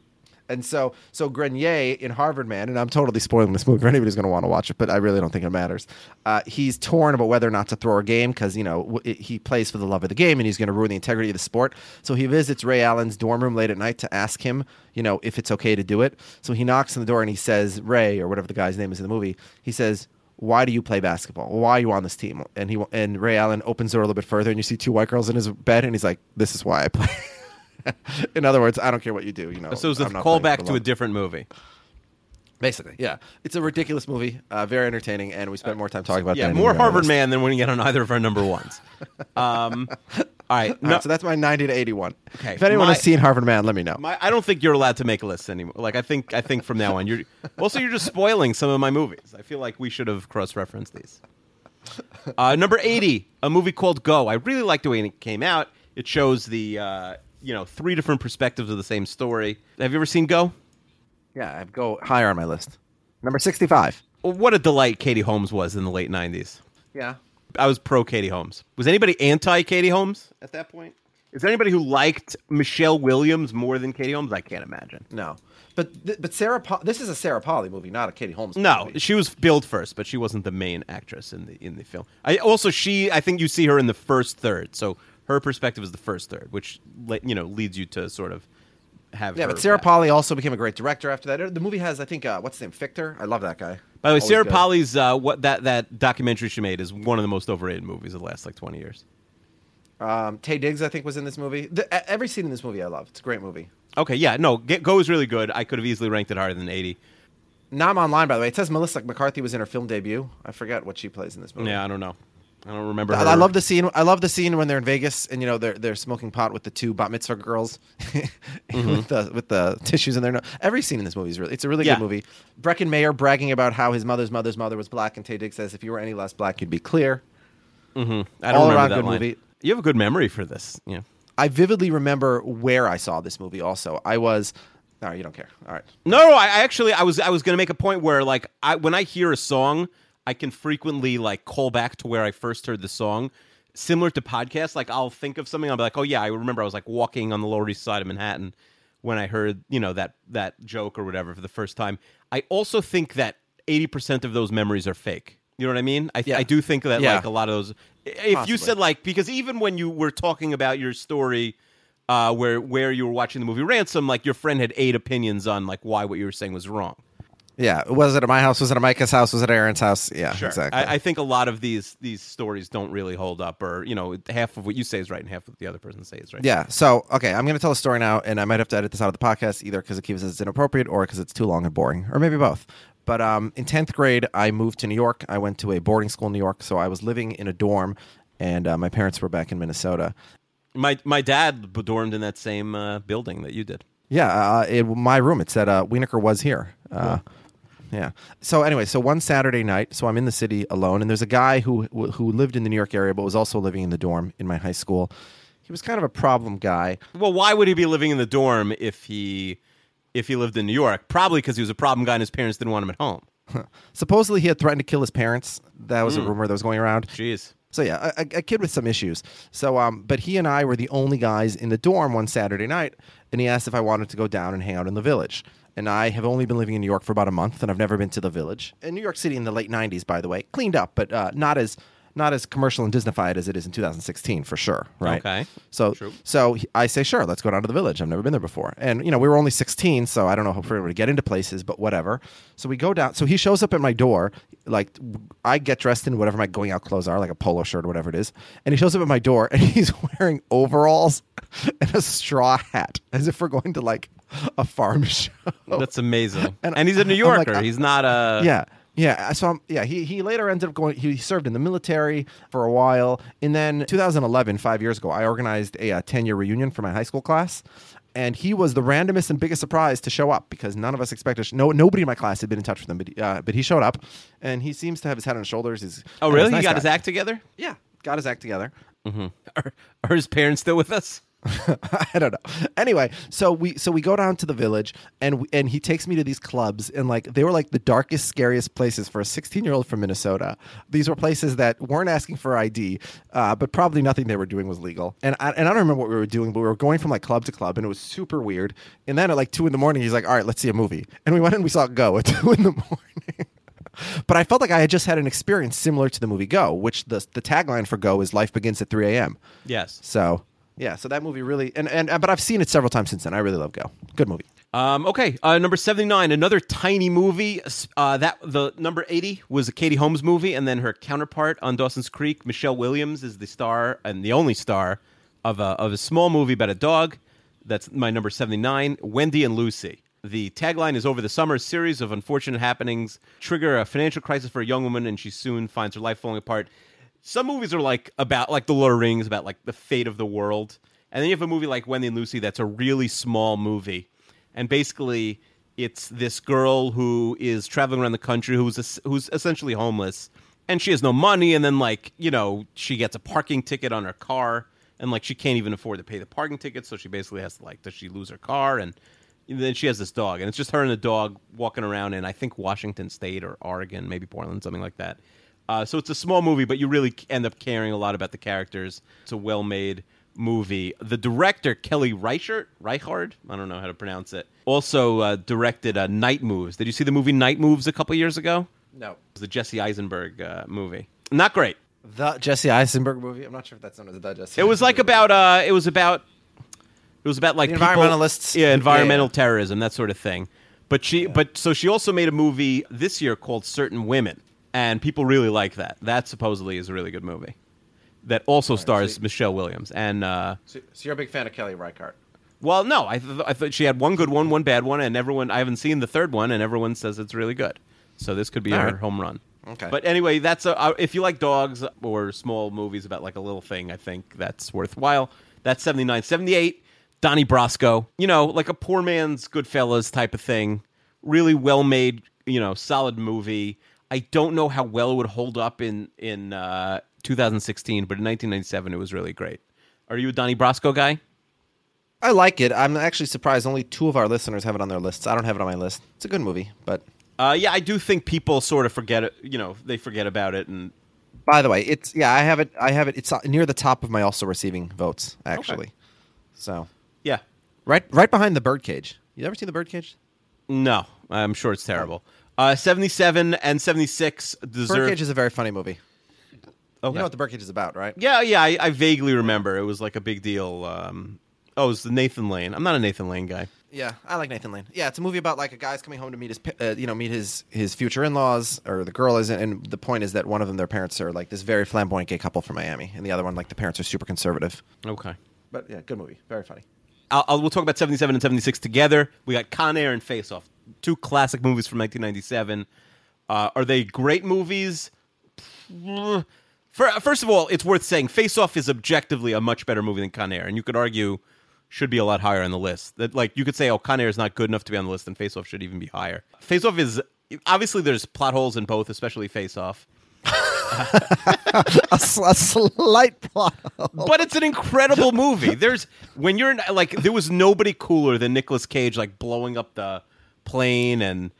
And so, so Grenier in Harvard Man, and I'm totally spoiling this movie for anybody who's going to want to watch it, but I really don't think it matters. Uh, he's torn about whether or not to throw a game because you know w- he plays for the love of the game, and he's going to ruin the integrity of the sport. So he visits Ray Allen's dorm room late at night to ask him, you know, if it's okay to do it. So he knocks on the door and he says, Ray or whatever the guy's name is in the movie, he says. Why do you play basketball? Why are you on this team? And he and Ray Allen opens the door a little bit further, and you see two white girls in his bed, and he's like, "This is why I play." (laughs) (laughs) in other words, I don't care what you do. You know, So it's a I'm not playing callback to a different movie. Basically, yeah, it's a ridiculous movie, uh, very entertaining, and we spent more time talking about Yeah, that. more than we were on Harvard. Man than you get on either of our number ones. (laughs) Um, all right. All no- right, so that's my ninety to eighty-one. Okay, If anyone my- has seen Harvard Man, let me know. My, I don't think you're allowed to make a list anymore. Like I think I think from now on you're also you're just spoiling some of my movies. I feel like we should have cross-referenced these. Uh, number eighty, a movie called Go. I really liked the way it came out. It shows the uh, you know three different perspectives of the same story. Have you ever seen Go? yeah, I have go higher on my list. Number sixty-five. Well, what a delight Katie Holmes was in the late '90s. Yeah, I was pro Katie Holmes. Was anybody anti Katie Holmes at that point? Is there anybody who liked Michelle Williams more than Katie Holmes? I can't imagine. no, but th- but Sarah, po- this is a Sarah Polley movie, not a Katie Holmes. No, movie. she was billed first, but she wasn't the main actress in the in the film. I also she I think you see her in the first third, so her perspective is the first third, which you know leads you to sort of have. yeah, but Sarah back. Polley also became a great director after that. The movie has, I think, uh, what's his name, Fichtner. I love that guy. By the way, Always Sarah good. Polley's uh, what that that documentary she made is one of the most overrated movies of the last like twenty years. Um, Taye Diggs, I think, was in this movie. The, every scene in this movie, I love. It's a great movie. Okay, yeah, no, Get, Go is really good. I could have easily ranked it higher than eighty. Now I'm online, by the way. It says Melissa McCarthy was in her film debut. I forget what she plays in this movie. Yeah, I don't know. I don't remember. I, her. I love the scene. I love the scene when they're in Vegas and you know they're they're smoking pot with the two bat mitzvah girls (laughs) mm-hmm. with the with the tissues in their nose. Every scene in this movie is really it's a really Yeah. good movie. Breckin Meyer bragging about how his mother's mother's mother was black, and Taye Diggs says if you were any less black, you'd be clear. Mm-hmm. I don't all around good line. movie. You have a good memory for this. Yeah. I vividly remember where I saw this movie. Also, I was. No, you don't care. All right. No, no, I I actually I was I was going to make a point where like I when I hear a song, I can frequently like call back to where I first heard the song. Similar to podcasts, like I'll think of something, I'll be like, "Oh yeah, I remember I was like walking on the Lower East Side of Manhattan when I heard you know that that joke or whatever for the first time." I also think that eighty percent of those memories are fake. You know what I mean? I, Yeah. I do think that Yeah. like a lot of those. If you said like because even when you were talking about your story uh, where where you were watching the movie Ransom, like your friend had eight opinions on like why what you were saying was wrong. Yeah. Was it at my house? Was it at Micah's house? Was it at Aaron's house? Yeah. Exactly. I, I think a lot of these these stories don't really hold up, or you know, half of what you say is right and half of what the other person says is right. Yeah. So, okay, I'm going to tell a story now, and I might have to edit this out of the podcast either because it keeps us inappropriate or because it's too long and boring, or maybe both. But um, in 10th grade, I moved to New York. I went to a boarding school in New York, so I was living in a dorm, and uh, my parents were back in Minnesota. My my dad dormed in that same uh, building that you did. Yeah, uh, in my room, it said uh, Wienerker was here. Uh, yeah. So anyway, so one Saturday night, so I'm in the city alone, and there's a guy who who lived in the New York area, but was also living in the dorm in my high school. He was kind of a problem guy. Well, why would he be living in the dorm if he if he lived in New York? Probably because he was a problem guy and his parents didn't want him at home. (laughs) Supposedly, he had threatened to kill his parents. That was a rumor that was going around. Jeez. So yeah, a, a kid with some issues. So um, but he and I were the only guys in the dorm one Saturday night, and he asked if I wanted to go down and hang out in the village. And I have only been living in New York for about a month, and I've never been to the village. In New York City in the late '90s, by the way, cleaned up, but uh, not as not as commercial and Disneyfied as it is in 2016 for sure, right? Okay. So True. so I say sure, let's go down to the village. I've never been there before, and you know we were only 16, so I don't know if we're able to get into places, but whatever. So we go down. So he shows up at my door, like I get dressed in whatever my going out clothes are, like a polo shirt or whatever it is, and he shows up at my door (laughs) and he's wearing overalls (laughs) and a straw hat, as if we're going to like (laughs) a farm (laughs) show. That's amazing. (laughs) And And, he's a New like, Yorker. uh, he's not a yeah. Yeah, so I'm, yeah, he he later ended up going. He served in the military for a while, and then 2011, five years ago, I organized a, uh 10 year reunion for my high school class, and he was the randomest and biggest surprise to show up because none of us expected. No, nobody in my class had been in touch with him, but he, uh, but he showed up, and he seems to have his head on his shoulders. He's Oh, really? a he nice got guy. his act together? Yeah, got his act together. Are, are his parents still with us? (laughs) I don't know. Anyway, so we so we go down to the village and we, and he takes me to these clubs and like they were like the darkest, scariest places for a 16 year old from Minnesota. These were places that weren't asking for ID, uh, but probably nothing they were doing was legal. And I, and I don't remember what we were doing, but we were going from like club to club and it was super weird. And then at like two in the morning, he's like, "All right, let's see a movie." And we went and we saw Go at (laughs) two in the morning. (laughs) But I felt like I had just had an experience similar to the movie Go, which the the tagline for Go is "Life begins at 3 a.m." Yes. So yeah, so that movie really and, and but I've seen it several times since then. I really love Go. Good movie. Um, okay, uh, number seventy nine, another tiny movie. Uh, that the number eighty was a Katie Holmes movie, and then her counterpart on Dawson's Creek, Michelle Williams, is the star and the only star of a of a small movie about a dog. That's my number seventy nine, Wendy and Lucy. The tagline is over the summer, a series of unfortunate happenings trigger a financial crisis for a young woman, and she soon finds her life falling apart. Some movies are like about like The Lord of Rings, about like the fate of the world, and then you have a movie like Wendy and Lucy that's a really small movie. And basically it's this girl who is traveling around the country who's who's essentially homeless. And she has no money and then like you know she gets a parking ticket on her car. And like she can't even afford to pay the parking ticket so she basically has to like does she lose her car? And then she has this dog. And it's just her and the dog walking around in i think washington state or oregon maybe portland something like that uh, so it's a small movie but you really end up caring a lot about the characters it's a well-made movie. The director Kelly Reichert, Reichard, I don't know how to pronounce it, also uh, directed uh, Night Moves. Did you see the movie Night Moves a couple years ago? No. It was the Jesse Eisenberg uh, movie. Not great. The Jesse Eisenberg movie. I'm not sure if that's known as the Jesse. It was like about uh, it was about it was about like The people- environmentalists. yeah, environmental Yeah, yeah. terrorism, that sort of thing. But she, but so she also made a movie this year called Certain Women, and people really like that. That supposedly is a really good movie. That also stars so- Michelle Williams and. Uh, So, so you're a big fan of Kelly Reichardt. Well, no, I, th- I thought she had one good one, one bad one, and everyone. I haven't seen the third one, and everyone says it's really good. So this could be All her right. home run. Okay. But anyway, that's a, uh, if you like dogs or small movies about like a little thing, I think that's worthwhile. That's 79. 78, Donnie Brasco. You know, like a poor man's Goodfellas type of thing. Really well made, you know, solid movie. I don't know how well it would hold up in in uh, 2016, but in 1997 it was really great. Are you a Donnie Brasco guy? I like it. I'm actually surprised only two of our listeners have it on their lists. I don't have it on my list. It's a good movie, but Uh, yeah, I do think people sort of forget it. You know, they forget about it, and by the way, it's yeah, I have it. I have it. It's near the top of my also receiving votes actually. So yeah, right, right behind the Birdcage. You ever seen the Birdcage? no, I'm sure it's terrible. Uh, 77 and 76 deserve. Birdcage is a very funny movie. okay. You know what the Birdcage is about, right? yeah, yeah, I, I vaguely remember. It was like a big deal. Um, oh, it was the Nathan Lane. I'm not a Nathan Lane guy. Yeah, I like Nathan Lane. Yeah, it's a movie about like a guy's coming home to meet his, uh, you know, meet his his future in laws, or the girl is, and the point is that one of them, their parents are like this very flamboyant gay couple from Miami, and the other one, like the parents are super conservative. Okay. But yeah, good movie, very funny. I'll, I'll, we'll talk about 77 and 76 together. We got Con Air and Face Off, two classic movies from 1997. Uh, are they great movies? For, first of all, it's worth saying Face Off is objectively a much better movie than Con Air, and you could argue should be a lot higher on the list. That like you could say, oh, Con Air is not good enough to be on the list, and Face Off should even be higher. Face Off is obviously there's plot holes in both, especially Face Off. (laughs) A slight plot. but it's an incredible movie. There's when you're in, like there was nobody cooler than Nicolas Cage like blowing up the plane and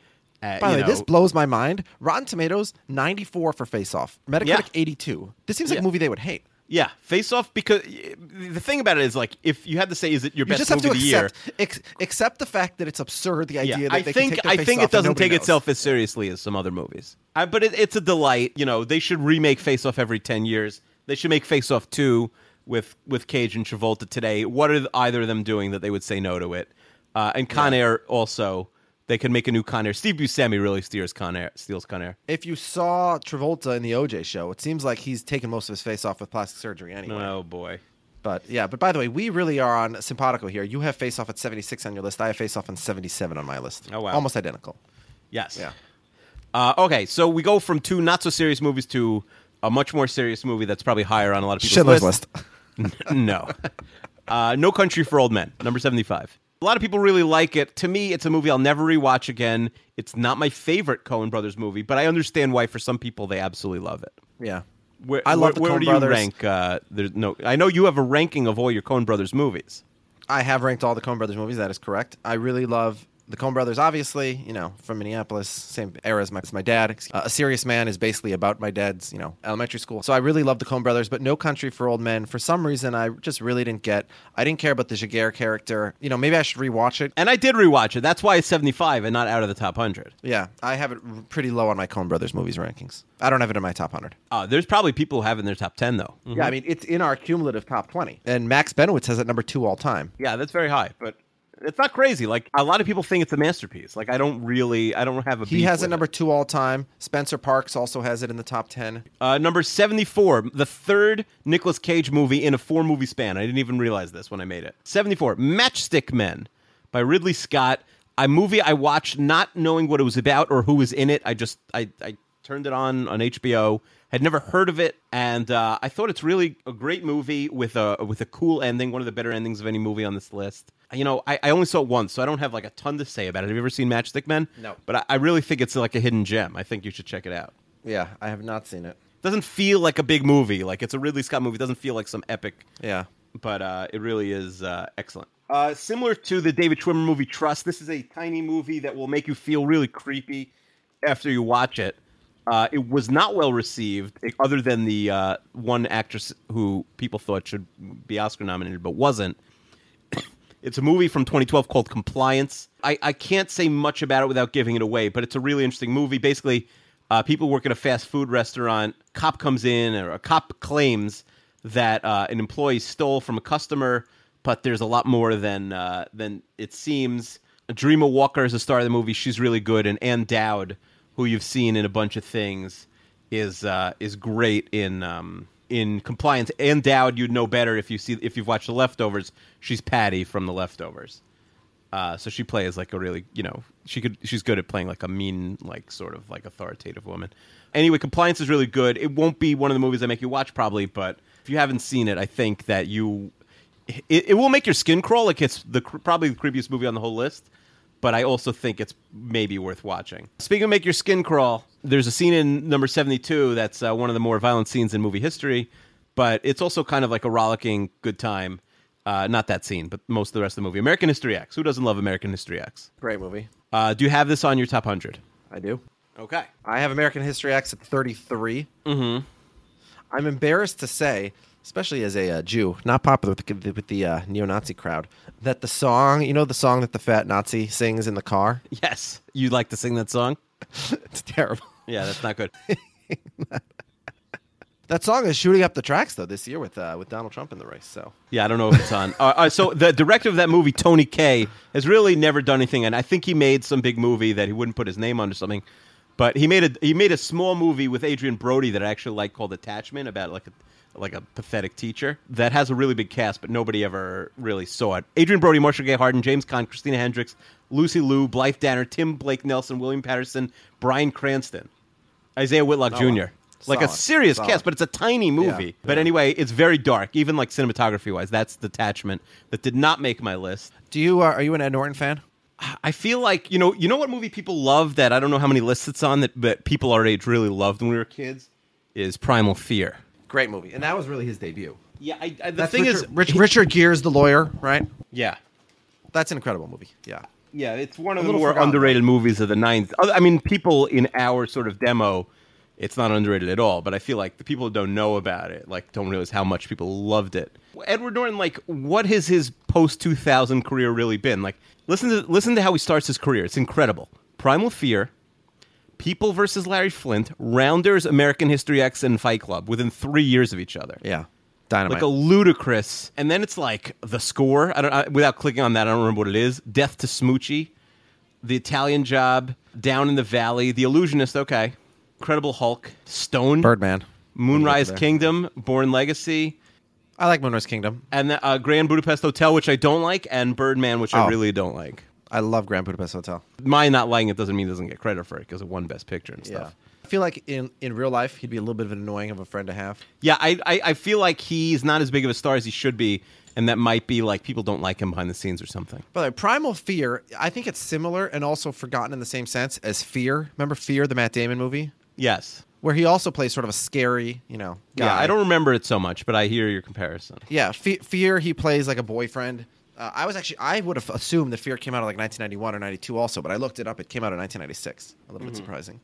uh, By the way, this blows my mind. Rotten Tomatoes, 94 for Face Off. Metacritic, Yeah. 82. This seems like Yeah. a movie they would hate. Yeah, Face Off because the thing about it is like if you had to say is it your You best movie of the year? accept ex- accept the fact that it's absurd. The idea Yeah, that I they think can take their I think it doesn't take knows. itself as seriously as some other movies. I, but it, it's a delight. You know, they should remake Face Off every ten years. They should make Face Off two with with Cage and Travolta today. What are either of them doing that they would say no to it? Uh, and Con Air also. They could make a new Con Air. Steve Buscemi really steers Con Air, steals Con Air. If you saw Travolta in the OJ show, it seems like he's taken most of his face off with plastic surgery anyway. Oh boy. But yeah, but by the way, we really are on simpatico here. You have face off at 76 on your list. I have face off on 77 on my list. Oh, wow. Almost identical. Yes. Yeah. Uh, okay, so we go from two not so serious movies to a much more serious movie that's probably higher on a lot of people's Schindler's lists. list. (laughs) no. Uh, no Country for Old Men, number 75. A lot of people really like it. To me, it's a movie I'll never rewatch again. It's not my favorite Coen Brothers movie, but I understand why for some people they absolutely love it. Yeah. Where, I love where, the where Coen do Brothers. you rank? Uh, there's no. I know you have a ranking of all your Coen Brothers movies. I have ranked all the Coen Brothers movies. That is correct. I really love the Coen Brothers. Obviously, you know, from Minneapolis, same era as my, as my dad. Uh, a Serious Man is basically about my dad's, you know, elementary school. So I really love the Coen Brothers, but No Country for Old Men. For some reason, I just really didn't get. I didn't care about the Chigurh character. You know, maybe I should rewatch it. And I did rewatch it. That's why it's 75 and not out of the top 100. Yeah, I have it r- pretty low on my Coen Brothers movies rankings. I don't have it in my top 100. Uh, there's probably people who have it in their top 10, though. Yeah, I mean, it's in our cumulative top 20. And Max Benowitz has it number two all time. Yeah, that's very high, but it's not crazy. Like a lot of people think it's a masterpiece. Like I don't really, I don't have a. He has it number two all time. Spencer Parks also has it in the top 10. Uh, number seventy-four, the third Nicolas Cage movie in a four-movie span. I didn't even realize this when I made it. Seventy-four, Matchstick Men, by Ridley Scott. A movie I watched not knowing what it was about or who was in it. I just I, I turned it on on HBO. Had never heard of it, and uh, I thought it's really a great movie with a with a cool ending. One of the better endings of any movie on this list. You know, I, I only saw it once, so I don't have like a ton to say about it. Have you ever seen Matchstick Men? No. But I, I really think it's like a hidden gem. I think you should check it out Yeah, I have not seen it. doesn't feel like a big movie. Like it's a Ridley Scott movie. It doesn't feel like some epic, Yeah. but uh, it really is uh, excellent. Uh, similar to the David Schwimmer movie Trust, this is a tiny movie that will make you feel really creepy after you watch it. Uh, it was not well received, eh, other than the uh, one actress who people thought should be Oscar nominated but wasn't. It's a movie from 2012 called Compliance. I, I can't say much about it without giving it away, but it's a really interesting movie. Basically, uh, people work at a fast food restaurant. Cop comes in, or a cop claims that uh, an employee stole from a customer, but there's a lot more than uh, than it seems. Dreama Walker is the star of the movie. She's really good, and Ann Dowd, who you've seen in a bunch of things, is uh, is great in um, in Compliance. Ann Dowd, you'd know better if you see if you've watched The Leftovers. She's Patty from The Leftovers. Uh, so she plays like a really, you know, she could, she's good at playing like a mean, like sort of like authoritative woman. Anyway, Compliance is really good. It won't be one of the movies I make you watch probably, but if you haven't seen it, I think that you, it, it will make your skin crawl. Like it's the probably the creepiest movie on the whole list, but I also think it's maybe worth watching. Speaking of make your skin crawl, there's a scene in number 72 that's uh, one of the more violent scenes in movie history, but it's also kind of like a rollicking good time. Uh, not that scene, but most of the rest of the movie. American History X. Who doesn't love American History X? Great movie. Uh, do you have this on your top 100? I do. Okay. I have American History X at 33. Mm-hmm. I'm embarrassed to say, especially as a uh, Jew, not popular with the, with the uh, neo-Nazi crowd, that the song, you know the song that the fat Nazi sings in the car? Yes. You'd like to sing that song? (laughs) It's terrible. Yeah, that's not good. (laughs) That song is shooting up the tracks, though, this year with uh, with Donald Trump in the race. So Yeah, I don't know if it's on. Uh, uh, so the director of that movie, Tony Kaye, has really never done anything, and I think he made some big movie that he wouldn't put his name on or something. But he made a he made a small movie with Adrien Brody that I actually like called Attachment about like a like a pathetic teacher that has a really big cast, but nobody ever really saw it. Adrien Brody, Marcia Gay Harden, James Caan, Christina Hendricks, Lucy Liu, Blythe Danner, Tim Blake Nelson, William Petersen, Bryan Cranston, Isaiah Whitlock Jr. wow. Like a serious Solid. cast, but it's a tiny movie. Yeah. But anyway, it's very dark, even like cinematography wise. That's Detachment that did not make my list. do you uh, are you an Ed Norton fan? I feel like you know, you know what movie people love that I don't know how many lists it's on that, but people our age really loved when we were kids is Primal Fear. Great movie, and that was really his debut. Yeah, I, I, the That's thing Richard, is, Rich, Richard Gere's the lawyer, right? yeah, That's an incredible movie. Yeah, yeah, it's one of the more forgotten, underrated movies of the '90s. I mean, people in our sort of demo it's not underrated at all. But I feel like the people who don't know about it, like, don't realize how much people loved it. Edward Norton, like, what has his post two thousand career really been? Like, listen to listen to how he starts his career. It's incredible. Primal Fear, People versus Larry Flynt, Rounders, American History X, and Fight Club within three years of each other. Yeah, dynamite. Like a ludicrous, and then it's like the score. I don't. I, without clicking on that, I don't remember what it is. Death to Smoochy, The Italian Job, Down in the Valley, The Illusionist. Okay, Incredible Hulk, Stone, Birdman. Moonrise. Kingdom, Bourne Legacy, I like Moonrise Kingdom. and the, uh, Grand Budapest Hotel, which I don't like, and Birdman, which I Oh. really don't like. I love Grand Budapest Hotel. My not liking it doesn't mean it doesn't get credit for it because it won Best Picture and Yeah. stuff. I feel like in, in real life, he'd be a little bit of an annoying of a friend to have. Yeah, I, I I feel like he's not as big of a star as he should be, and that might be like people don't like him behind the scenes or something. But the way, Primal Fear, I think it's similar and also forgotten in the same sense as Fear. Remember Fear, the Matt Damon movie? Yes. Where he also plays sort of a scary, you know, guy. Yeah, I don't remember it so much, but I hear your comparison. Yeah, Fe- Fear, he plays like a boyfriend. Uh, I was actually, I would have assumed the Fear came out of like 1991 or 92 also, but I looked it up. It came out in 1996. A little bit surprising.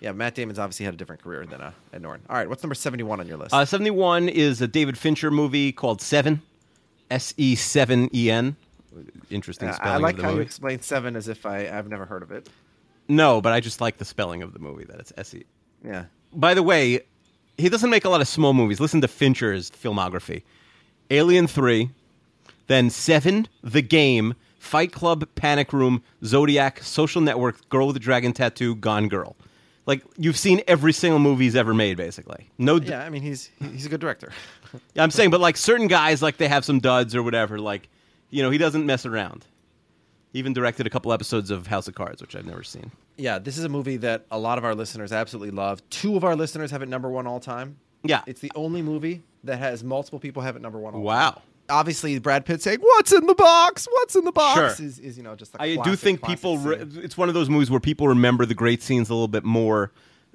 Yeah, Matt Damon's obviously had a different career than uh, Ed Norton. All right, what's number 71 on your list? Uh, 71 is a David Fincher movie called Seven, S E 7 E N. Interesting Uh, I like the how you explain Seven as if I, I've never heard of it. No, but I just like the spelling of the movie that it's S E. Yeah. By the way, he doesn't make a lot of small movies. Listen to Fincher's filmography Alien 3, then Seven, The Game, Fight Club, Panic Room, Zodiac, Social Network, Girl with a Dragon Tattoo, Gone Girl. Like, you've seen every single movie he's ever made, basically. No, Yeah, I mean, he's he's a good director. (laughs) yeah, I'm saying, but like certain guys, like they have some duds or whatever. Like, you know, he doesn't mess around. He even directed a couple episodes of House of Cards, which I've never seen. Yeah, this is a movie that a lot of our listeners absolutely love. Two of our listeners have it number one all time. Yeah. It's the only movie that has multiple people have it number one all time. Obviously, Brad Pitt saying, What's in the box? What's in the box? Sure. Is, is, you know, just I do think people. Re- it's one of those movies where people remember the great scenes a little bit more,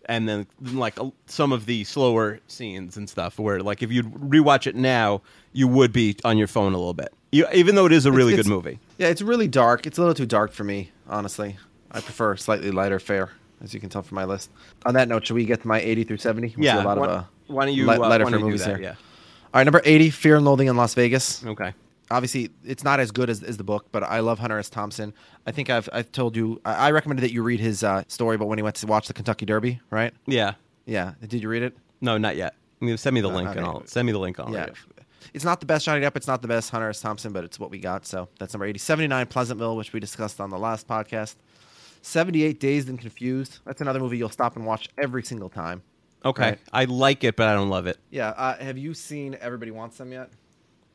and then like some of the slower scenes and stuff. Where like if you rewatch it now, you would be on your phone a little bit. You, even though it is a really It's- good movie. Yeah, it's really dark. It's a little too dark for me, honestly. I prefer slightly lighter fare, as you can tell from my list. On that note, should we get to my 80 through 70? We'll Yeah, a lot why- of uh, why don't you, light- uh, lighter why fare don't you do movies that? here. Yeah. All right, number 80, Fear and Loathing in Las Vegas. Okay. obviously it's not as good as, as the book, but I love Hunter S. Thompson. I think I've I've told you I, I recommended that you read his uh, story, about when he went to watch the Kentucky Derby, right? Yeah. Yeah, did you read it? No, not yet. I mean, send me the link and I'll send me the link. on yeah. it. It's not the best Johnny Depp. It's not the best Hunter S. Thompson, but it's what we got. So that's number 80. 79, Pleasantville, which we discussed on the last podcast. 78, Dazed and Confused. That's another movie you'll stop and watch every single time. Okay. Right. I like it, but I don't love it. Yeah. Uh, have you seen Everybody Wants Some yet?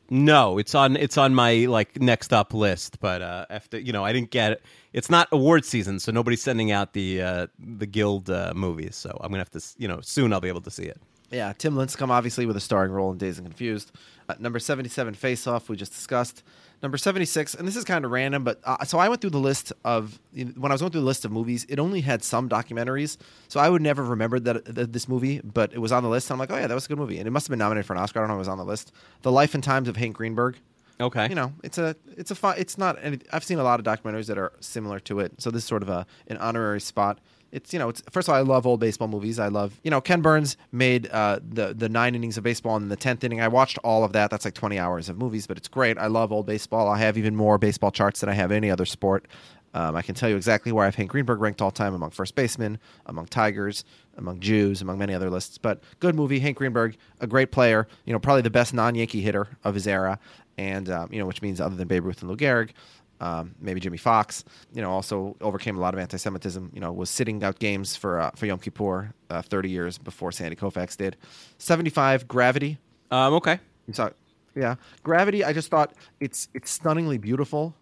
No, it's on it's on my like next up list, but uh, after you know, I didn't get it. It's not award season, so nobody's sending out the uh, the guild uh, movies. So I'm gonna have to, you know, soon I'll be able to see it. Yeah, Tim Lincecum obviously with a starring role in Dazed and Confused. Uh, number 77, Face Off, we just discussed. Number 76, and this is kind of random, but uh, so I went through the list of, when I was going through the list of movies, it only had some documentaries. So I would never remembered that, that this movie, but it was on the list. And I'm like, oh yeah, that was a good movie. And it must have been nominated for an Oscar. I don't know if it was on the list. The Life and Times of Hank Greenberg. Okay, You know, it's a, it's a fun, it's not, any, I've seen a lot of documentaries that are similar to it. So this is sort of a, an honorary spot. It's you know, it's first of all, I love old baseball movies. I love you know, Ken Burns made uh, the the nine innings of baseball and the tenth inning. I watched all of that. That's like twenty hours of movies, but it's great. I love old baseball. I have even more baseball charts than I have any other sport. Um, I can tell you exactly where I have Hank Greenberg ranked all time among first basemen, among Tigers, among Jews, among many other lists. But good movie, Hank Greenberg, a great player. You know, probably the best non-Yankee hitter of his era, and um, you know, which means other than Babe Ruth and Lou Gehrig um, maybe Jimmie Foxx. You know, also overcame a lot of anti-Semitism. You know, was sitting out games for uh, for Yom Kippur uh, 30 years before Sandy Koufax did. 75 Gravity. um, okay, You saw, yeah, Gravity. I just thought it's it's stunningly beautiful.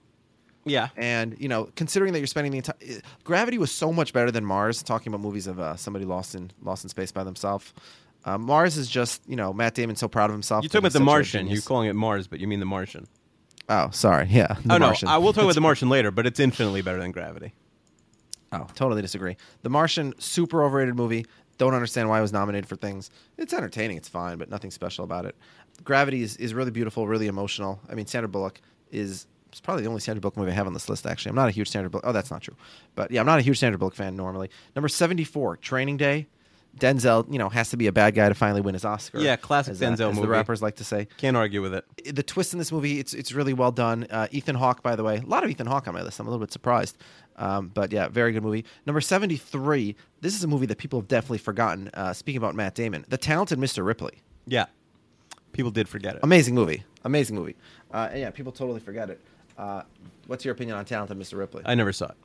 yeah, And you know, considering that you're spending the entire Gravity was so much better than Mars. Talking about movies of uh, somebody lost in lost in space by themselves. Uh, Mars is just you know Matt Damon's so proud of himself. you're talking about the Martian. You're calling it Mars, but you mean the Martian. Oh, sorry. Yeah. The oh no, Martian. I will talk about the (laughs) Martian later, but it's infinitely better than Gravity. Oh, totally disagree. The Martian, super overrated movie. Don't understand why it was nominated for things. It's entertaining, it's fine, but nothing special about it. Gravity is, is really beautiful, really emotional. I mean, Sandra Bullock is it's probably the only Sandra Bullock movie I have on this list. Actually, I'm not a huge Sandra Bullock. Oh, that's not true. But yeah, I'm not a huge Sandra Bullock fan normally. Number 74, Training Day. Denzel, you know, has to be a bad guy to finally win his Oscar. Yeah, classic as, uh, Denzel as the rappers like to say. Can't argue with it. The twist in this movie, it's it's really well done. Uh, Ethan Hawke, by the way, a lot of Ethan Hawke on my list. I'm a little bit surprised, um, but yeah, very good movie. Number seventy three. This is a movie that people have definitely forgotten. Uh, speaking about Matt Damon, The Talented Mr. Ripley. Yeah, people did forget it. Amazing movie. Amazing movie. Uh, and yeah, people totally forget it. Uh, what's your opinion on Talented Mr. Ripley? I never saw it.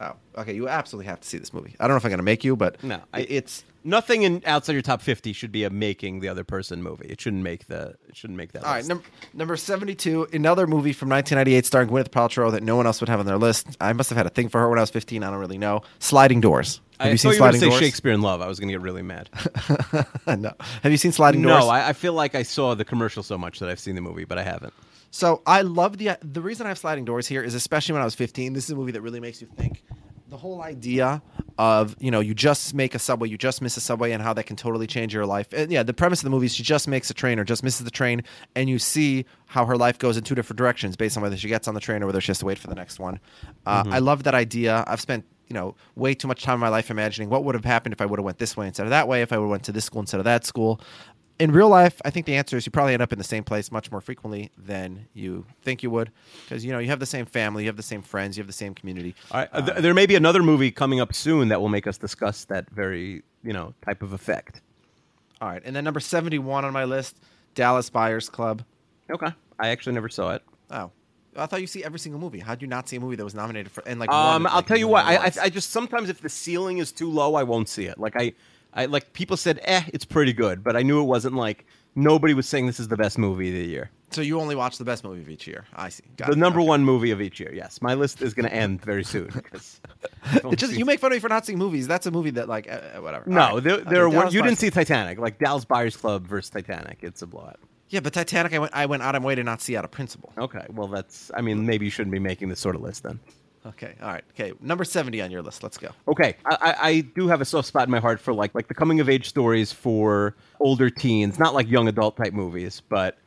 Oh, okay. You absolutely have to see this movie. I don't know if I'm going to make you, but No, I, it's Nothing in outside your top fifty should be a making the other person movie. It shouldn't make the. It shouldn't make that. all right. Num- number 72, another movie from 1998 starring Gwyneth Paltrow that no one else would have on their list. I must have had a thing for her when I was 15. I don't really know. Sliding Doors. Have I you seen you Sliding Doors? Shakespeare in Love. I was going to get really mad. (laughs) no. Have you seen Sliding Doors? no, I, I feel like I saw the commercial so much that I've seen the movie, but I haven't. So I love the the reason I have sliding doors here is especially when I was 15. This is a movie that really makes you think. The whole idea of you know you just make a subway, you just miss a subway, and how that can totally change your life. And yeah, the premise of the movie is she just makes a train or just misses the train, and you see how her life goes in two different directions based on whether she gets on the train or whether she has to wait for the next one. Uh, I love that idea. I've spent you know way too much time in my life imagining what would have happened if I would have went this way instead of that way, if I would have went to this school instead of that school in real life, I think the answer is you probably end up in the same place much more frequently than you think you would, because you know you have the same family, you have the same friends, you have the same community. All right, uh, th- there may be another movie coming up soon that will make us discuss that very you know type of effect. All right, and then number seventy-one on my list, Dallas Buyers Club. Okay, I actually never saw it. Oh, I thought you see every single movie. How would you not see a movie that was nominated for and like? won, Um, I'll like, tell you won what. I, I? I just sometimes if the ceiling is too low, I won't see it. Like I, I like people said, eh, it's pretty good, but I knew it wasn't like nobody was saying this is the best movie of the year. so you only watch the best movie of each year. I see. Got the it. number Okay. one movie of each year. Yes, my list is going to end very soon just you make fun of me for not seeing movies. That's a movie that like uh, uh, whatever. no. Right. There, there are, Dallas you Buyers- didn't see Titanic, like Dallas Buyers Club versus Titanic. It's a blowout. Yeah, but Titanic, I went I went out of my way to not see out of principle. Okay, well that's. I mean, maybe you shouldn't be making this sort of list then. Okay, all right. Okay, number seventy on your list. Let's go. Okay, I, I, do have a soft spot in my heart for like like the coming of age stories for older teens, not like young adult type movies. But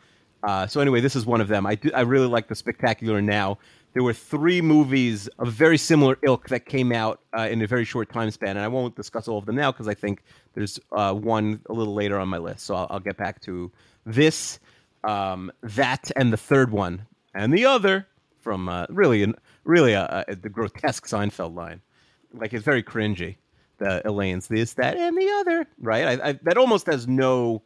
uh, so anyway, this is one of them. I do, I really like the Spectacular Now. There were three movies of very similar ilk that came out uh, in a very short time span, and I won't discuss all of them now because I think there's uh, one a little later on my list. So I'll, I'll get back to this, um, that, and the third one, and the other from uh, really, an- really uh, uh, the grotesque Seinfeld line. Like it's very cringy. The Elaine's this, that, and the other. Right? I, I, that almost has no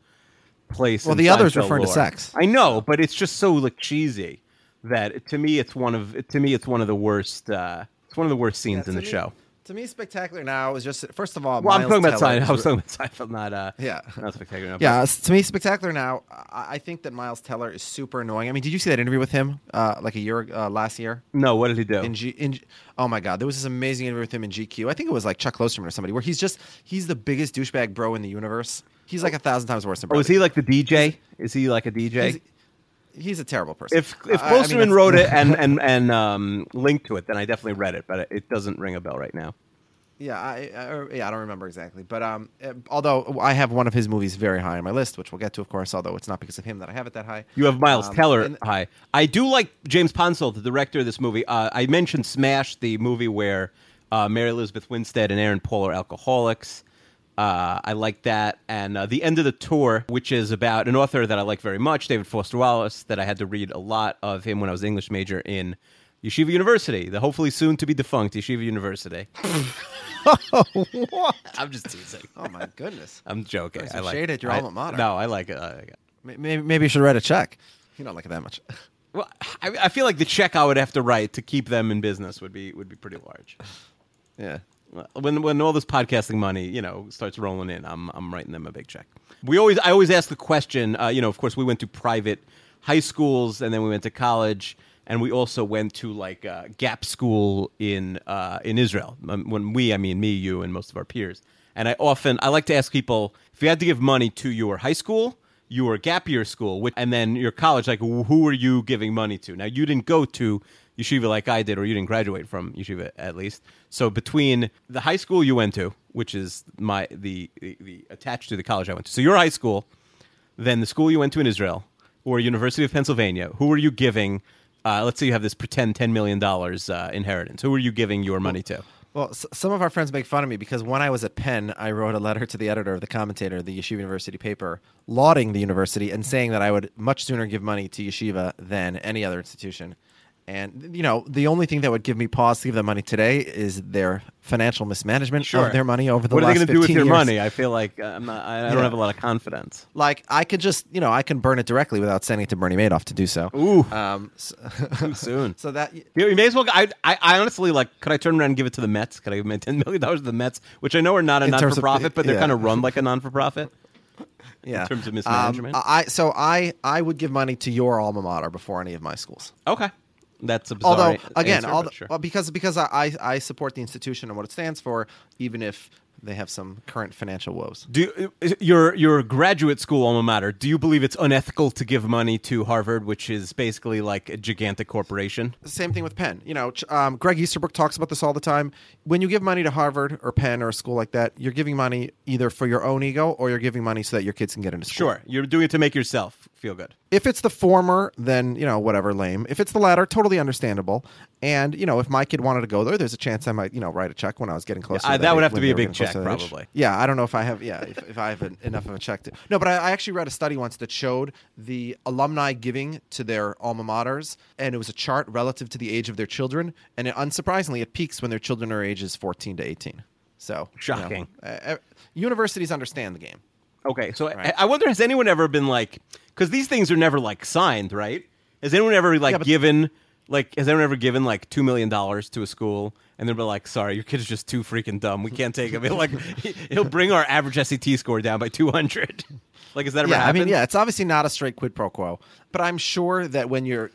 place. Well, in the other's Seinfeld referring to sex. I know, but it's just so like cheesy that to me it's one of to me it's one of the worst. Uh, it's one of the worst scenes Yeah, in the me- show. To me, Spectacular Now is just first of all. Well, I'm talking about Teller Seinfeld. I was talking about Seinfeld, not uh, Yeah. not spectacular. Now, Yeah, to me, Spectacular Now. I, I think that Miles Teller is super annoying. I mean, did you see that interview with him uh, like a year uh, last year? No, what did he do? In G, in oh my god, there was this amazing interview with him in GQ. I think it was like Chuck Klosterman or somebody, where he's just he's the biggest douchebag bro in the universe. He's like a thousand times worse than. oh, is he like the DJ? Is he like a DJ? He's, he's a terrible person. if if I- I mean, wrote it (laughs) and and and um, linked to it, then I definitely read it, but it doesn't ring a bell right now. Yeah, I, I yeah I don't remember exactly, but um, uh, although I have one of his movies very high on my list, which we'll get to, of course. Although it's not because of him that I have it that high. You have Miles Um, Teller and- high. I do like James Ponsoldt, the director of this movie. Uh, I mentioned Smash, the movie where uh, Mary Elizabeth Winstead and Aaron Paul are alcoholics. Uh, I like that. And uh, The End of the Tour, which is about an author that I like very much, David Foster Wallace, that I had to read a lot of him when I was an English major in Yeshiva University, the hopefully soon to be defunct Yeshiva University. (laughs) I'm just teasing. Oh my goodness. I'm joking. There's I some like shade at your I- alma mater. No, I like it. I like it. Maybe, maybe you should write a check. You don't like it that much. (laughs) Well, I, I feel like the check I would have to write to keep them in business would be would be pretty large. yeah. When when all this podcasting money, you know, starts rolling in, I'm I'm writing them a big check. We always I always ask the question. Uh, you know, of course, we went to private high schools, and then we went to college, and we also went to like uh, Gap School in uh, in Israel. Um, When we, I mean me, you, and most of our peers. And I often I like to ask people if you had to give money to your high school, your gap year school, which, and then your college, like who are you giving money to? Now you didn't go to yeshiva like I did, or you didn't graduate from yeshiva at least. So between the high school you went to, which is my the, the, the attached to the college I went to, so your high school, then the school you went to in Israel, or University of Pennsylvania, who are you giving? Uh, let's say you have this pretend ten million dollars uh, inheritance. Who are you giving your money to? Well, s- some of our friends make fun of me because when I was at Penn, I wrote a letter to the editor of the commentator, the Yeshiva University paper, lauding the university and saying that I would much sooner give money to Yeshiva than any other institution. And you know, the only thing that would give me pause to give them money today is their financial mismanagement of their money over the what are they gonna do with your years. money? I feel like uh, I'm not. I, I don't have a lot of confidence. Like I could just, you know, I can burn it directly without sending it to Bernie Madoff to do so. Ooh. Um, so, (laughs) Too soon. (laughs) so that You, know, you may as well. I, I, I honestly like. Could I turn around and give it to the Mets? Could I give my ten million dollars to the Mets, which I know are not a non for profit, but they're yeah. kind of run like a non for profit. (laughs) yeah, in terms of Um, mismanagement? I so I I would give money to your alma mater before any of my schools. Okay, that's a bizarre although again, answer, although, but sure. well, because because I, I I support the institution and what it stands for, even if they have some current financial woes. Do your your graduate school alma mater? Do you believe it's unethical to give money to Harvard, which is basically like a gigantic corporation? Same thing with Penn. You know, um, Greg Easterbrook talks about this all the time. When you give money to Harvard or Penn or a school like that, you're giving money either for your own ego or you're giving money so that your kids can get into school. Sure, you're doing it to make yourself feel good. If it's the former, then you know whatever, lame. If it's the latter, totally understandable. And you know, if my kid wanted to go there, there's a chance I might, you know, write a check when I was getting closer. Uh, to that would have to be a big check, probably. Yeah, I don't know if I have. Yeah, if, if I have an, enough of a check to. No, but I, I actually read a study once that showed the alumni giving to their alma maters, and it was a chart relative to the age of their children, and it, unsurprisingly, it peaks when their children are ages 14 to 18. So you know, Shocking. uh, uh, universities understand the game. Okay, so Right. I, I wonder has anyone ever been like because these things are never like signed, right? Has anyone ever like Yeah, given like has anyone ever given like two million dollars to a school and they'll be like, "Sorry, your kid is just too freaking dumb. We can't take him." He'll like he'll bring our average SAT score down by two hundred. (laughs) like, is that ever yeah, I mean, yeah, it's obviously not a straight quid pro quo, but I'm sure that when you're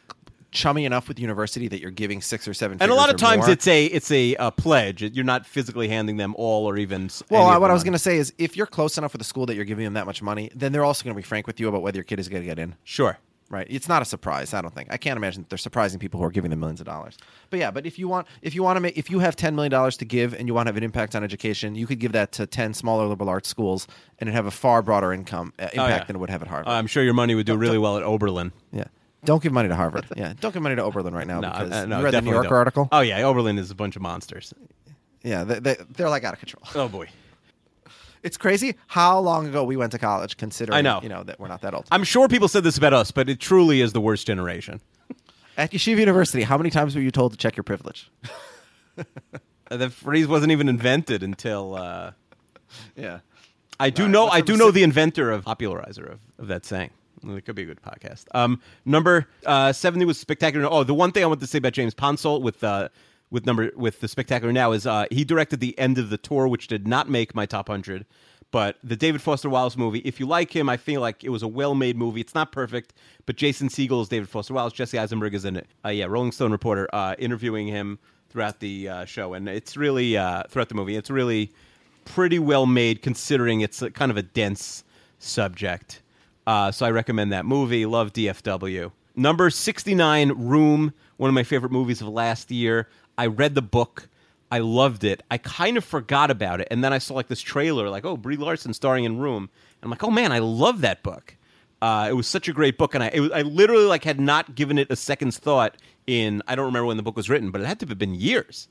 chummy enough with the university that you're giving six or seven, And a lot of times more- it's a it's a, uh pledge. You're not physically handing them all or even. Well, I- what I was going to say is, if you're close enough with the school that you're giving them that much money, then they're also going to be frank with you about whether your kid is going to get in. Sure. Right? It's not a surprise. I don't think. I can't imagine that they're surprising people who are giving them millions of dollars. But yeah, but if you want, if you want to make, if you have ten million dollars to give and you want to have an impact on education, you could give that to ten smaller liberal arts schools and it'd have a far broader income uh, impact Oh, yeah. than it would have at Harvard. I'm sure your money would do really well at Oberlin. yeah. Don't give money to Harvard. (laughs) Yeah. Don't give money to Oberlin right now No, because uh, no, you read the New Yorker don't. article. Oh yeah, Oberlin is a bunch of monsters. Yeah, they, they, they're like out of control. Oh boy. (laughs) It's crazy how long ago we went to college, considering I know. you know that we're not that old. I'm sure people said this about us, but it truly is the worst generation. At Yeshiva University, how many times were you told to check your privilege? (laughs) The phrase wasn't even invented until uh, Yeah. I do right, know. I do know the inventor of popularizer of, of that saying. It could be a good podcast. Um, number uh, seventy was spectacular. Oh, the one thing I want to say about James Ponsoldt with uh, with number with the spectacular now is uh, he directed the end of the tour, which did not make my top hundred. But the David Foster Wallace movie, if you like him, I feel like it was a well-made movie. It's not perfect, but Jason Segel is David Foster Wallace. Jesse Eisenberg is in it. Uh, yeah, Rolling Stone reporter uh, interviewing him throughout the uh, show, and it's really uh, throughout the movie. It's really pretty well made considering it's a, kind of a dense subject. Uh, so I recommend that movie. Love DFW. Number 69, Room, one of my favorite movies of last year. I read the book. I loved it. I kind of forgot about it. And then I saw like this trailer, like, oh, Brie Larson starring in Room. And I'm like, oh man, I love that book. Uh, it was such a great book, and I was, I literally like had not given it a second's thought in I don't remember when the book was written, but it had to have been years.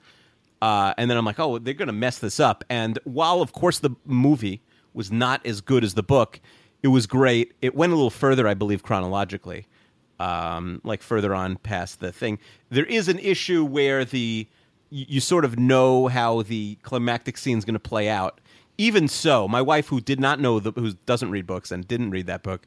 Uh, and then I'm like, oh, they're going to mess this up. And while, of course, the movie was not as good as the book, it was great. It went a little further, I believe, chronologically, um, like further on past the thing. There is an issue where the you, you sort of know how the climactic scene is going to play out. Even so, my wife, who did not know the, who doesn't read books and didn't read that book,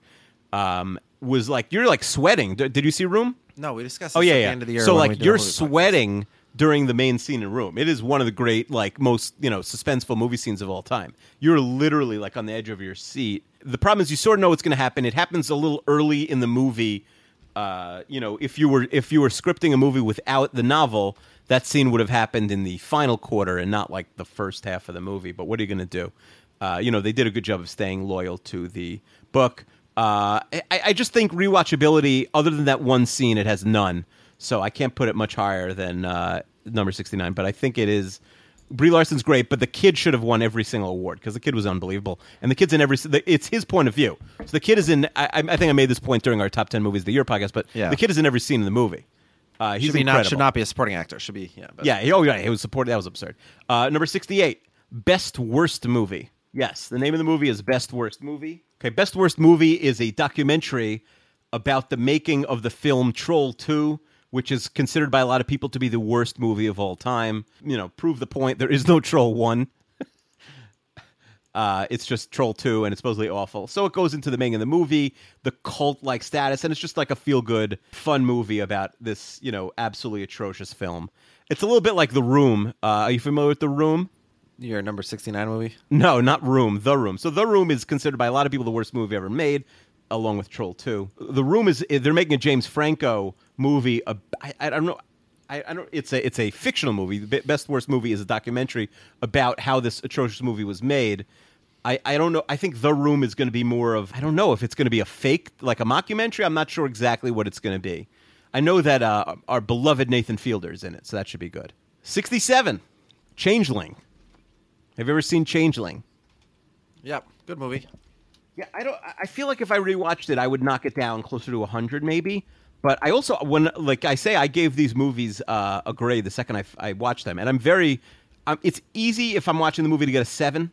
um, was like, "You're like sweating." D- did you see Room? No, we discussed. Oh yeah, yeah. the end of the year. so like you're sweating during the main scene in Room. It is one of the great, like most you know, suspenseful movie scenes of all time. You're literally like on the edge of your seat. The problem is you sort of know what's going to happen. It happens a little early in the movie. Uh, you know, if you were if you were scripting a movie without the novel, that scene would have happened in the final quarter and not like the first half of the movie. But what are you going to do? Uh, you know, they did a good job of staying loyal to the book. Uh, I, I just think rewatchability, other than that one scene, it has none. So I can't put it much higher than uh, number 69. But I think it is. Brie Larson's great, but the kid should have won every single award because the kid was unbelievable, and the kid's in every. It's his point of view. So the kid is in. I, I think I made this point during our top ten movies of the year podcast, but Yeah. the kid is in every scene in the movie. Uh, he's should be not should not be a supporting actor. Should be yeah. But Yeah, he, oh yeah, he was supported. That was absurd. Uh, number sixty-eight, best worst movie. Yes, the name of the movie is Best Worst Movie. Okay, Best Worst Movie is a documentary about the making of the film Troll Two, which is considered by a lot of people to be the worst movie of all time. You know, prove the point. There is no Troll One. (laughs) Uh, it's just Troll 2, and it's supposedly awful. So it goes into the making of the movie, the cult like status, and it's just like a feel good, fun movie about this, you know, absolutely atrocious film. It's a little bit like The Room. Uh, are you familiar with The Room? your number sixty nine movie. No, not Room. The Room. So The Room is considered by a lot of people the worst movie ever made, along with Troll 2. The Room is they're making a James Franco movie. I, I don't know. I, I don't. It's a it's a fictional movie. The best worst movie is a documentary about how this atrocious movie was made. I, I don't know. I think The Room is going to be more of I don't know if it's going to be a fake like a mockumentary. I'm not sure exactly what it's going to be. I know that uh, our beloved Nathan Fielder is in it, so that should be good. Sixty seven, Changeling. Have you ever seen Changeling? Yep, good movie. Yeah, I don't. I- feel like if I rewatched it, I would knock it down closer to hundred, maybe. But I also, when like I say, I gave these movies uh, a grade the second I, I watched them, and I'm very. Um, it's easy if I'm watching the movie to get a seven,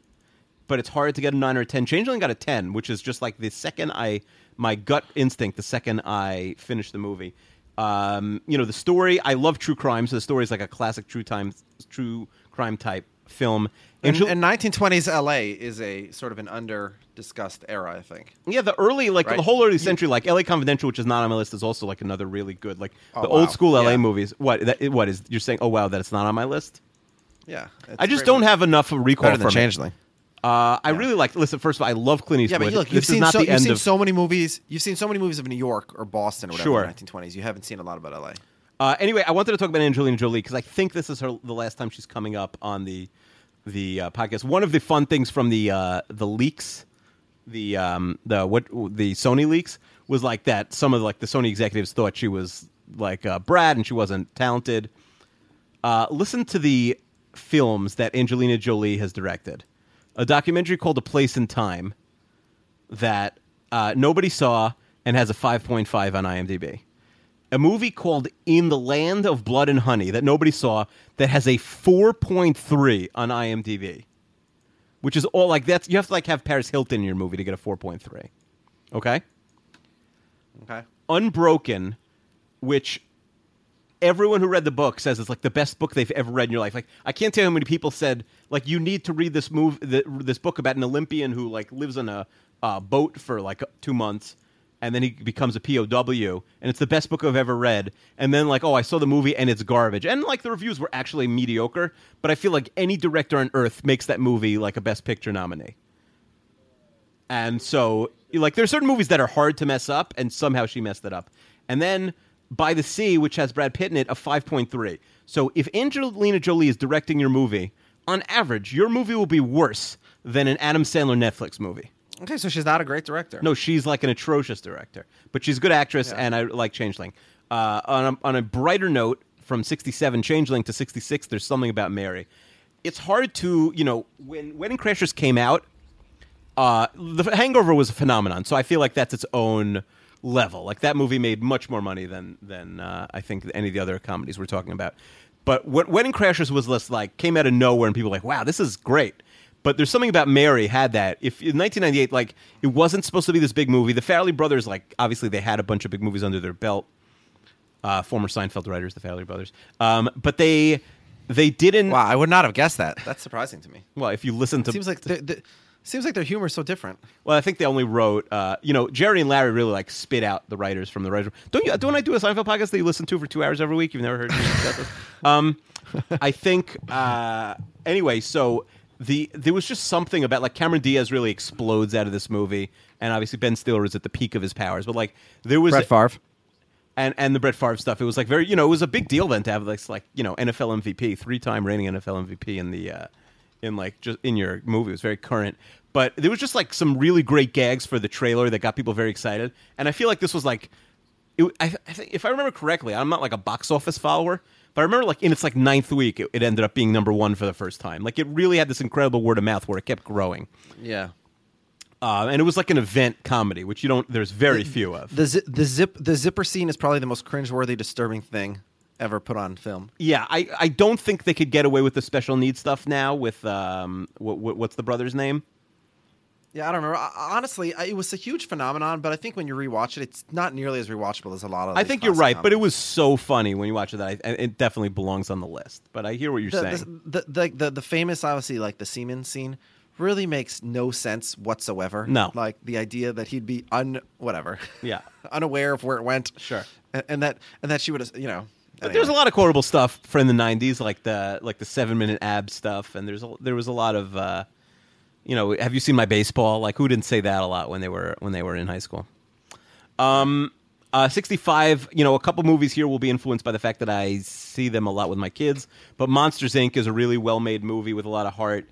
but it's hard to get a nine or a ten. Changeling got a ten, which is just like the second I my gut instinct the second I finished the movie. Um, you know, the story. I love true crime, so the story is like a classic true time, true crime type film. And, and 1920s LA is a sort of an under discussed era, I think. Yeah, the early, like Right. the whole early century, like L.A. Confidential, which is not on my list, is also like another really good, like Oh, the wow. old school L.A. Yeah. movies. What? That, what is? You're saying? Oh wow, that it's not on my list. Yeah, I just don't movie. have enough of recall better than it. Changeling. Uh, I really like. Listen, first of all, I love Clint Eastwood. Yeah, but look, you've this is seen so you've seen of. so many movies. You've seen so many movies of New York or Boston or whatever Sure. in the 1920s. You haven't seen a lot about LA. Uh, anyway, I wanted to talk about Angelina Jolie because I think this is her the last time she's coming up on the the uh, podcast. One of the fun things from the uh, the leaks, the um, the what the Sony leaks was like that. Some of like the Sony executives thought she was like uh, Brad and she wasn't talented. Uh, listen to the films that Angelina Jolie has directed. A documentary called A Place in Time that uh, nobody saw and has a 5.5 on IMDb. A movie called In the Land of Blood and Honey that nobody saw that has a 4.3 on IMDb. Which is all like that's you have to like have Paris Hilton in your movie to get a 4.3. Okay? Okay. Unbroken, which everyone who read the book says it's like the best book they've ever read in your life. Like I can't tell you how many people said like you need to read this move this book about an Olympian who like lives on a uh, boat for like two months and then he becomes a POW and it's the best book I've ever read. And then like oh I saw the movie and it's garbage and like the reviews were actually mediocre. But I feel like any director on earth makes that movie like a best picture nominee. And so, like, there's certain movies that are hard to mess up, and somehow she messed it up. And then By the Sea, which has Brad Pitt in it, a 5.3. So if Angelina Jolie is directing your movie, on average, your movie will be worse than an Adam Sandler Netflix movie. Okay, so she's not a great director. No, she's like an atrocious director, but she's a good actress, and I like Changeling. Uh, on, a, on a brighter note, from 67 Changeling to 66, there's something about Mary. It's hard to, you know, when Wedding Crashers came out, uh, The Hangover was a phenomenon, so I feel like that's its own level. Like that movie made much more money than than uh, I think any of the other comedies we're talking about. But what Wedding Crashers was less like came out of nowhere, and people were like, "Wow, this is great." But there's something about Mary had that. If in 1998, like it wasn't supposed to be this big movie. The Farrelly brothers, like obviously they had a bunch of big movies under their belt. Uh, former Seinfeld writers, the Farrelly brothers, um, but they they didn't. Wow, I would not have guessed that. That's surprising to me. Well, if you listen to It seems like the, the, seems like their humor is so different. Well, I think they only wrote, uh, you know, Jerry and Larry really like spit out the writers from the writers. Don't you? Don't I do a Seinfeld podcast that you listen to for two hours every week? You've never heard me this? (laughs) Um, I think. Uh, anyway, so the there was just something about like Cameron Diaz really explodes out of this movie, and obviously Ben Stiller is at the peak of his powers. But like there was Brett Favre. and and the Brett Favre stuff. It was like very, you know, it was a big deal then to have this like you know NFL MVP, three time reigning NFL MVP in the uh, in like just in your movie. It was very current, but there was just like some really great gags for the trailer that got people very excited. And I feel like this was like, it, I, I think if I remember correctly, I'm not like a box office follower. But I remember, like in its like ninth week, it, it ended up being number one for the first time. Like it really had this incredible word of mouth where it kept growing, Yeah. uh, and it was like an event comedy, which you don't. There's very few of. The zi- the zip the zipper scene is probably the most cringeworthy, disturbing thing ever put on film. Yeah, I, I don't think they could get away with the special needs stuff now. With um, what, what, what's the brother's name? Yeah, I don't remember. Honestly, it was a huge phenomenon, but I think when you rewatch it, it's not nearly as rewatchable as a lot of. I think you're right, but it was so funny when you watch it that I, it definitely belongs on the list. But I hear what you're the, saying. the, the, the, the, famous, obviously, like the semen scene really makes no sense whatsoever. No. Like the idea that he'd be un whatever. Yeah. (laughs) unaware of where it went. Sure. And, and that and that she would have, you know. But there's a lot of quotable stuff from the '90s, like the like the seven minute ab stuff, and there's a, there was a lot of, uh, you know, have you seen my baseball? Like, who didn't say that a lot when they were when they were in high school? Um, uh, 65. You know, a couple movies here will be influenced by the fact that I see them a lot with my kids. But Monsters Inc. is a really well made movie with a lot of heart.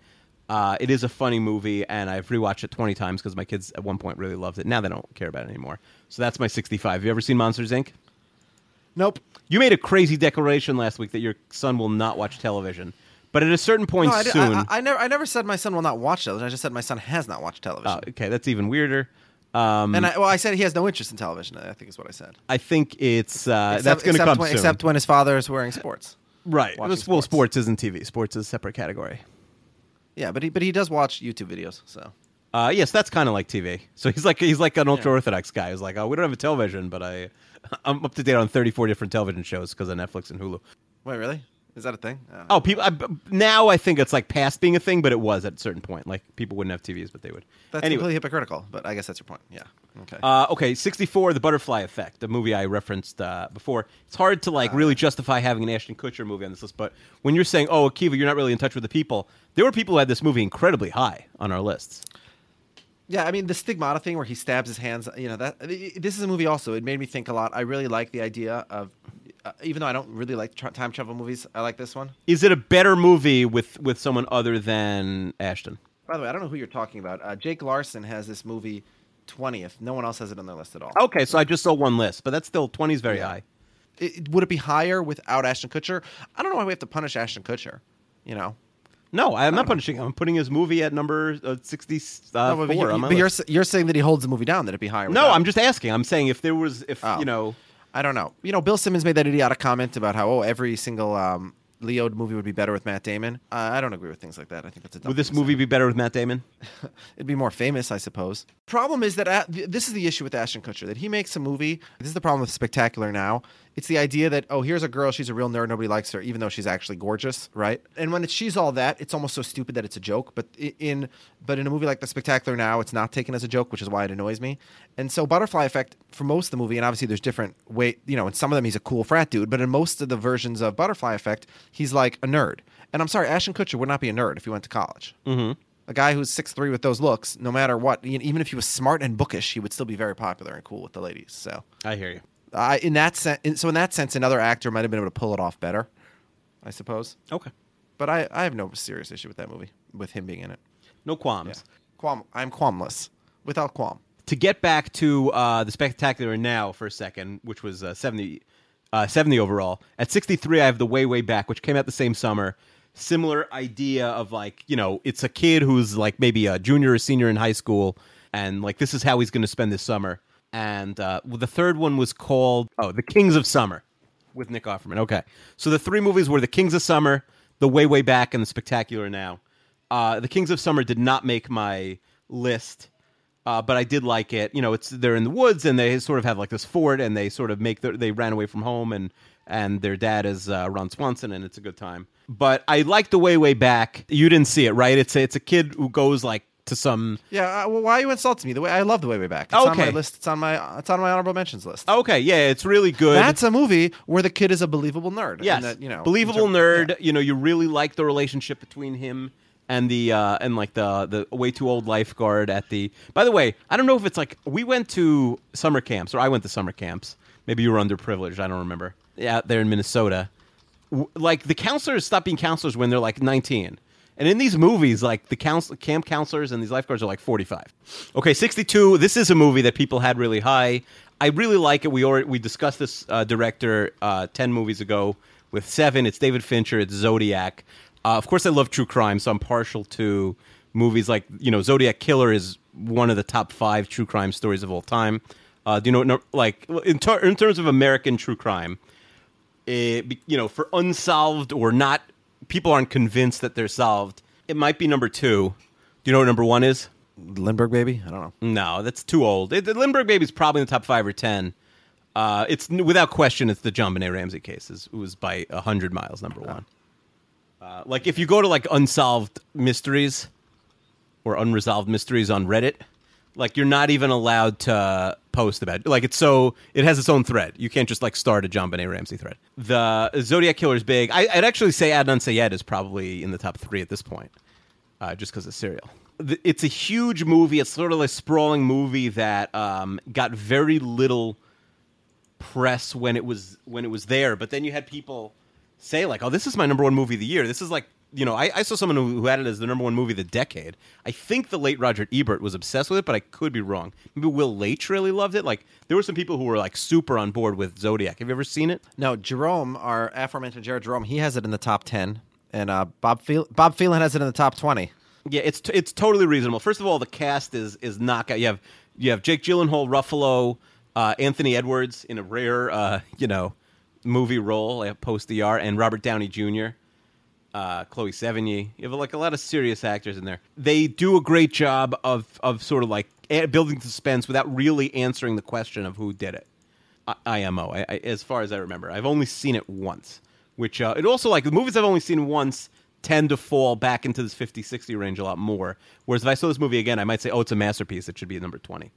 Uh, it is a funny movie, and I've rewatched it 20 times because my kids at one point really loved it. Now they don't care about it anymore. So that's my 65. Have you ever seen Monsters Inc.? Nope. You made a crazy declaration last week that your son will not watch television. But at a certain point No, I, soon, I, I, I never I never said my son will not watch television. I just said my son has not watched television. Oh, okay, that's even weirder. Um, and I, well, I said he has no interest in television. I think is what I said. I think it's uh, Except- that's going to except come when, soon. Except when his father is wearing sports. right. Well, sports. sports isn't TV. Sports is a separate category. Yeah, but he but he does watch YouTube videos. So Uh, yes, that's kind of like TV. So he's like he's like an ultra orthodox guy. He's like, oh, we don't have a television, but I (laughs) I'm up to date on 34 different television shows because of Netflix and Hulu. wait, really? Is that a thing? Uh, Oh, people I, now I think it's like past being a thing, but it was at a certain point. Like people wouldn't have TVs, but they would. that's anyway, completely hypocritical. But I guess that's your point. Yeah. Okay. Uh, okay, 64, The Butterfly Effect, the movie I referenced uh, before. It's hard to like really justify having an Ashton Kutcher movie on this list, but when you're saying, "Oh, Akiva, you're not really in touch with the people," there were people who had this movie incredibly high on our lists. Yeah, I mean the stigmata thing where he stabs his hands. You know that this is a movie. Also, it made me think a lot. I really like the idea of, uh, even though I don't really like tra- time travel movies, I like this one. Is it a better movie with with someone other than Ashton? By the way, I don't know who you're talking about. Uh, Jake Larson has this movie, twentieth. No one else has it on their list at all. Okay, so I just saw one list, but that's still 20 is very Yeah. high. It- would it be higher without Ashton Kutcher? I don't know why we have to punish Ashton Kutcher. You know, No, I'm not punishing. him. I'm putting his movie at number uh, 64 No, but, you, but you're you're saying that he holds the movie down. That it'd be higher. No, I'm just asking. I'm saying if there was, if Oh. you know, I don't know. You know, Bill Simmons made that idiotic comment about how oh every single um, Leo movie would be better with Matt Damon. Uh, I don't agree with things like that. I think that's a dumb would this thing to say. movie be better with Matt Damon? (laughs) It'd be more famous, I suppose. Problem is that uh, this is the issue with Ashton Kutcher that he makes a movie. This is the problem with Spectacular now. It's the idea that oh, here's a girl, she's a real nerd, nobody likes her, even though she's actually gorgeous, right? And when she's all that, it's almost so stupid that it's a joke. But in but in a movie like The Spectacular now, it's not taken as a joke, which is why it annoys me. And so Butterfly Effect for most of the movie, and obviously there's different way, you know, in some of them he's a cool frat dude, but in most of the versions of Butterfly Effect, he's like a nerd. And I'm sorry, Ashton Kutcher would not be a nerd if he went to college. Mm-hmm. A guy who's six three with those looks, no matter what, even if he was smart and bookish, he would still be very popular and cool with the ladies. So, I hear you. I in that sense, so in that sense, another actor might have been able to pull it off better, I suppose. Okay. But I, I have no serious issue with that movie, with him being in it. No qualms. Qualm, I'm qualmless, without qualm. to get back to uh, the spectacular now for a second, which was uh, 70, uh, 70 overall. At 63, I have the way, way back, which came out the same summer. Similar idea of like, you know, it's a kid who's like maybe a junior or senior in high school, and like this is how he's going to spend this summer. And uh, well, the third one was called, oh, The Kings of Summer with Nick Offerman. Okay. So the three movies were The Kings of Summer, The Way, Way Back, and The Spectacular Now. Uh, the Kings of Summer did not make my list uh, but I did like it. You know, it's they're in the woods and they sort of have like this fort and they sort of make the, they ran away from home and and their dad is uh, Ron Swanson and it's a good time. But I like the way way back. You didn't see it, right? It's a, it's a kid who goes like to some. Yeah, uh, well, why are you insulting me? The way I love the way way back. It's on Okay. my list. It's on my it's on my honorable mentions list. Okay, yeah, it's really good. That's a movie where the kid is a believable nerd. yes, that, you know, believable nerd. yeah. You know, you really like the relationship between him and the uh, and like the the way too old lifeguard at the. By the way, I don't know if it's like we went to summer camps or I went to summer camps. Maybe you were underprivileged. I don't remember. Yeah, out there in Minnesota, like the counselors stop being counselors when they're like nineteen. And in these movies, like the counsel- camp counselors and these lifeguards are like 45. Okay, 62. This is a movie that people had really high. I really like it. We already we discussed this uh, director uh, 10 movies ago with seven. It's David Fincher. It's Zodiac. Uh, of course, I love true crime, so I'm partial to movies like you know Zodiac Killer is one of the top five true crime stories of all time. Uh, do you know what, like in, ter- in terms of American true crime? eh, be- you know, for unsolved or not, people aren't convinced that they're solved. It might be number two. Do you know what number one is? Lindbergh baby. I don't know. No, that's too old. It, the Lindbergh Baby is probably in the top five or ten. Uh, it's without question, it's the JonBenét Ramsey cases. It was by a hundred miles number one. Uh, like if you go to like unsolved mysteries or unresolved mysteries on Reddit, like you're not even allowed to post about it. Like it's so it has its own thread. You can't just like start a JonBenét Ramsey thread. The Zodiac Killer's big. I, I'd actually say Adnan Syed is probably in the top three at this point uh, just because of serial. It's a huge movie. It's sort of a sprawling movie that um, got very little press when it was when it was there. But then you had people say like, "Oh, this is my number one movie of the year." This is like, you know, I, I saw someone who, had it as the number one movie of the decade. I think the late Roger Ebert was obsessed with it, but I could be wrong. Maybe Will Leitch really loved it. Like, there were some people who were like super on board with Zodiac. Have you ever seen it? No, Jerome, our aforementioned Jared Jerome, he has it in the top ten, and uh, Bob Phelan, Bob Phelan has it in the top twenty. Yeah, it's t- it's totally reasonable. First of all, the cast is is knockout. You have you have Jake Gyllenhaal, Ruffalo, uh, Anthony Edwards in a rare uh, you know movie role, post ER, and Robert Downey Jr. Uh, Chloe Sevigny. You have like a lot of serious actors in there. They do a great job of of sort of like building suspense without really answering the question of who did it. I- IMO, I, I, as far as I remember. I've only seen it once, which uh, it also like the movies I've only seen once tend to fall back into this 50 60 range a lot more. Whereas if I saw this movie again, I might say, oh, it's a masterpiece. It should be number 20.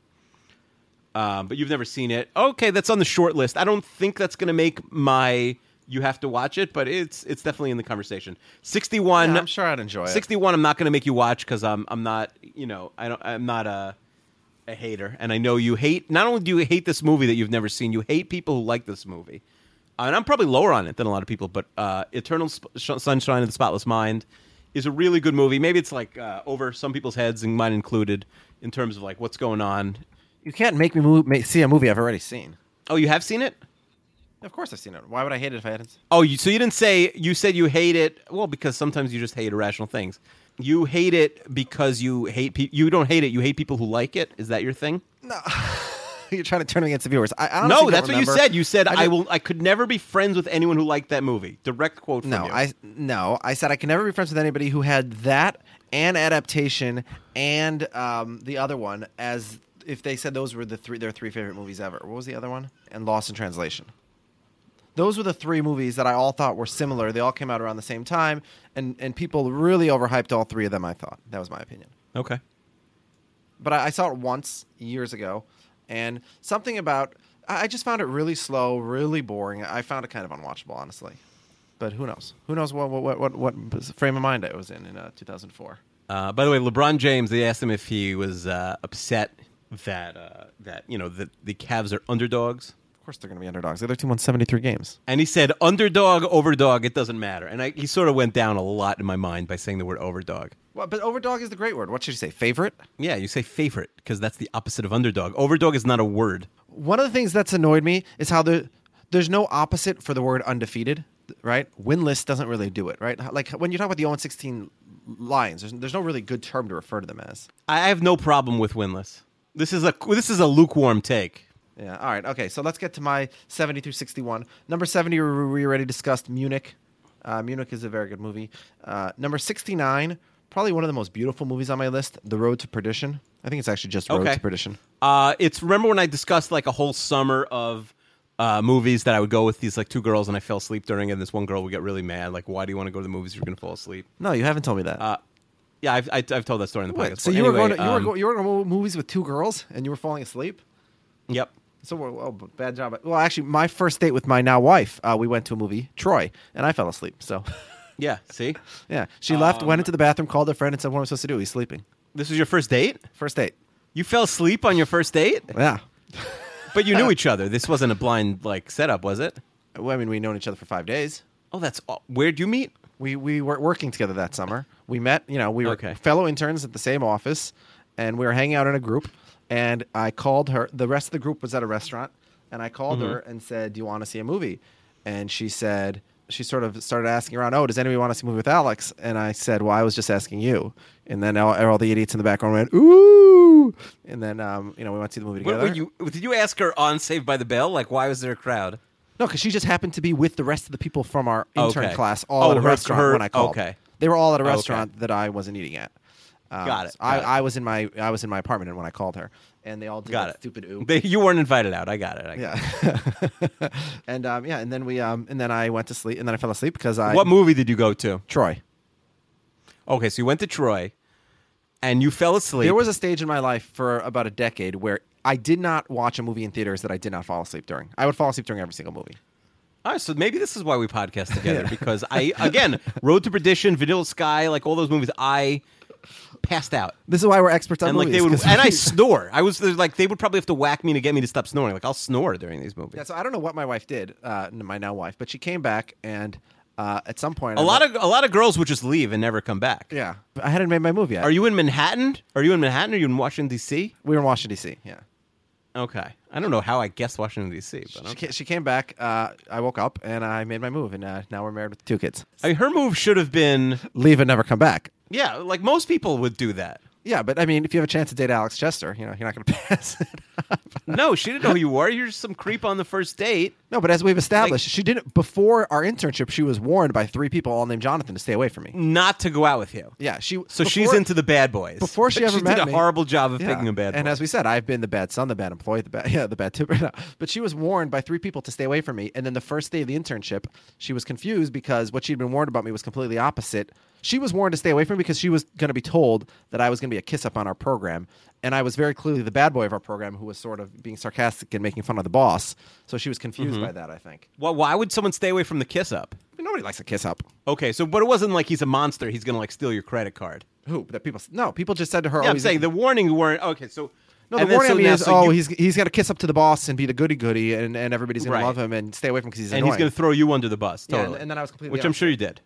Um, but you've never seen it. Okay, that's on the short list. I don't think that's going to make my you have to watch it, but it's it's definitely in the conversation. 61 Yeah, I'm sure I'd enjoy it. 61 I'm not going to make you watch cuz I'm I'm not, you know, I don't I'm not a a hater, and I know you hate. Not only do you hate this movie that you've never seen, you hate people who like this movie. Uh, and I'm probably lower on it than a lot of people. But uh, Eternal Sp- Sunshine of the Spotless Mind is a really good movie. Maybe it's like uh, over some people's heads, and mine included, in terms of like what's going on. You can't make me move, make, see a movie I've already seen. Oh, you have seen it? Of course I've seen it. Why would I hate it if I hadn't? Oh, you, so you didn't say you said you hate it? Well, because sometimes you just hate irrational things. You hate it because you hate people. You don't hate it. You hate people who like it. Is that your thing? No. (laughs) You're trying to turn me against the viewers. I honestly no, that's what you said. You said I, just- will. I could never be friends with anyone who liked that movie. Direct quote from No, you. I no. I said I can never be friends with anybody who had that and adaptation and um, the other one as if they said those were the three their three favorite movies ever. What was the other one? And Lost in Translation. Those were the three movies that I all thought were similar. They all came out around the same time, and and people really overhyped all three of them. I thought that was my opinion. Okay. but I, I saw it once years ago, and something about I I just found it really slow, really boring. I found it kind of unwatchable, honestly. But who knows? Who knows what what what what, what frame of mind I was in in uh, 2004? Uh, by the way, LeBron James. They asked him if he was uh, upset that uh, that you know the the Cavs are underdogs, course, they're going to be underdogs. The other team won 73 games. and he said underdog, overdog. It doesn't matter. And I, he sort of went down a lot in my mind by saying the word overdog. Well, but overdog is the great word. What should you say? Favorite? Yeah, you say favorite because that's the opposite of underdog. Overdog is not a word. One of the things that's annoyed me is how there, there's no opposite for the word undefeated, right? Winless doesn't really do it, right? Like when you talk about the 0 16 Lions, there's, there's no really good term to refer to them as. I have no problem with winless. This is a this is a lukewarm take. Yeah. All right. Okay. So let's get to my 70 through 61. Number 70, we already discussed Munich. Uh, Munich is a very good movie. Uh, number 69, probably one of the most beautiful movies on my list, The Road to Perdition. I think it's actually just Road Okay. to Perdition. Uh, it's remember when I discussed like a whole summer of uh, movies that I would go with these like two girls and I fell asleep during it. And this one girl would get really mad, like, "Why do you want to go to the movies? You're going to fall asleep." No, you haven't told me that. Uh, yeah, I've, I, I've told that story in the Wait, podcast. so you were going to, you were um, go, you were going to movies with two girls and you were falling asleep? Yep. So well, bad job. Well, actually, my first date with my now wife, uh, we went to a movie, Troy, and I fell asleep. So, (laughs) Yeah. See, (laughs) yeah, she left, Um, went into the bathroom, called her friend, and said, "What am I supposed to do?" He's sleeping. this was your first date. First date. You fell asleep on your first date, Yeah. (laughs) but you knew each other. This wasn't a blind like setup, was it? Well, I mean, we'd known each other for five days. Oh, that's aw- where'd you meet? We we were working together that summer. We met, you know, we were Okay. fellow interns at the same office, and we were hanging out in a group. And I called her. The rest of the group was at a restaurant, and I called her and said, "Do you want to see a movie?" And she said, she sort of started asking around, "Oh, does anybody want to see a movie with Alex?" And I said, "Well, I was just asking you." And then all, all the idiots in the background went, "Ooh!" And then, um, you know, we went to see the movie together. you, did you ask her on Saved by the Bell? Like, why was there a crowd? No, because she just happened to be with the rest of the people from our intern Okay. class all Oh, at a her- restaurant her- when I called. okay. They were all at a Okay. restaurant that I wasn't eating at. Um, Got it, I, got it. I was in my I was in my apartment when I called her, and they all did Got it. stupid (laughs) ooh. They, you weren't invited out. I got it. I got it. yeah, (laughs) and um, yeah, and then we um, and then I went to sleep, and then I fell asleep because I What movie did you go to? Troy. Okay, so you went to Troy, and you fell asleep. There was a stage in my life for about a decade where I did not watch a movie in theaters that I did not fall asleep during. I would fall asleep during every single movie. All right, so maybe this is why we podcast together (laughs) because I again, Road to Perdition, Vanilla Sky, like all those movies, I passed out. This is why we're experts on and like movies. they would, 'cause and I we- (laughs) snore. I was like, they would probably have to whack me to get me to stop snoring. Like I'll snore during these movies. Yeah, so I don't know what my wife did, uh, my now wife, but she came back and uh, at some point a I lot met- of a lot of girls would just leave and never come back. yeah, I hadn't made my move yet. Are you in Manhattan? Are you in Manhattan? Are you in Washington D.C.? We were in Washington D.C. Yeah, Okay, I don't know how I guessed Washington D.C. But she, okay. ca- she came back. Uh, I woke up and I made my move, and uh, now we're married with two kids. I mean, her move should have been Leave and never come back. Yeah, like most people would do that. Yeah, but I mean, if you have a chance to date Alex Chester, you know, you're not going (laughs) to pass it. up. No, she didn't know who you were. You're just some creep on the first date. No, but as we've established, she didn't. Before our internship, she was warned by three people, all named Jonathan, to stay away from me. Not to go out with you. Yeah, she. So she's before- into the bad boys. before she ever she met did a me- horrible job of Yeah. picking a bad boy. And as we said, I've been the bad son, the bad employee, the bad (laughs) yeah, the bad tipper. No. But she was warned by three people to stay away from me. And then the first day of the internship, she was confused because what she'd been warned about me was completely opposite. She was warned to stay away from me because she was going to be told that I was going to be a kiss up on our program. And I was very clearly the bad boy of our program who was sort of being sarcastic and making fun of the boss. So she was confused Mm-hmm. by that, I think. well, why would someone stay away from the kiss up? Nobody likes a kiss up. Okay, so but it wasn't like he's a monster. He's gonna like steal your credit card. Who? That people. No, people just said to her, Yeah, oh, I'm saying the warning weren't okay. So No, the and warning so now- is, so oh, you- he's he's got to kiss up to the boss and be the goody goody, and, and everybody's going Right. to love him and stay away from him because he's and he's gonna throw you under the bus. Yeah, and- Totally. and then I was completely which I'm sure you did.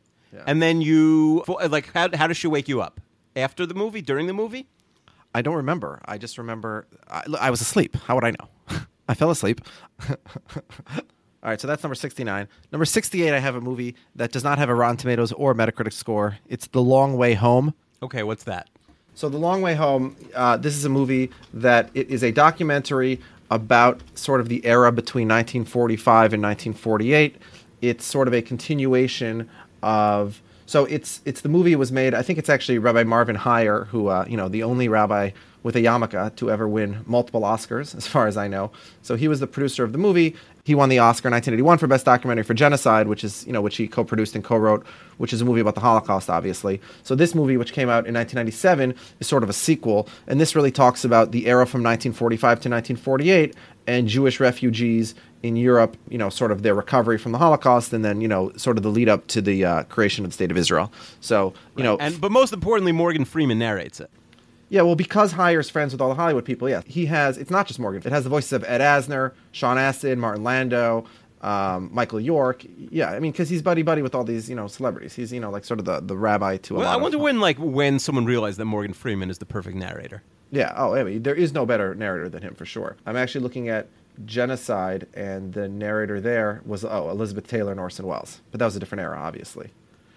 And then you like how how does she wake you up after the movie? During the movie? I don't remember. I just remember I, I was asleep. How would I know? (laughs) I fell asleep. (laughs) All right, so that's number 69. Number 68, I have a movie that does not have a Rotten Tomatoes or Metacritic score. It's The Long Way Home. Okay, what's that? So, The Long Way Home, uh, this is a movie that it is a documentary about sort of the era between 1945 and 1948. It's sort of a continuation of. So it's it's the movie was made. I think it's actually Rabbi Marvin Hier, who uh, you know the only rabbi with a yarmulke to ever win multiple Oscars, (laughs) as far as I know. So he was the producer of the movie. He won the Oscar in 1981 for Best Documentary for Genocide, which is you know which he co-produced and co-wrote, which is a movie about the Holocaust, obviously. So this movie, which came out in 1997, is sort of a sequel, and this really talks about the era from 1945 to 1948 and Jewish refugees in Europe, you know, sort of their recovery from the Holocaust, and then you know, sort of the lead up to the uh, creation of the state of Israel. So you know, And but most importantly, Morgan Freeman narrates it. yeah, well, because Hier's friends with all the Hollywood people, yeah, he has. It's not just Morgan. It has the voices of Ed Asner, Sean Astin, Martin Landau, um, Michael York. Yeah, I mean, because he's buddy buddy with all these you know celebrities. He's you know like sort of the, the rabbi to a Well, I wonder when like when someone realized that Morgan Freeman is the perfect narrator. Yeah. Oh, I mean, there is no better narrator than him for sure. I'm actually looking at Genocide, and the narrator there was oh Elizabeth Taylor and Orson Welles, but that was a different era, obviously.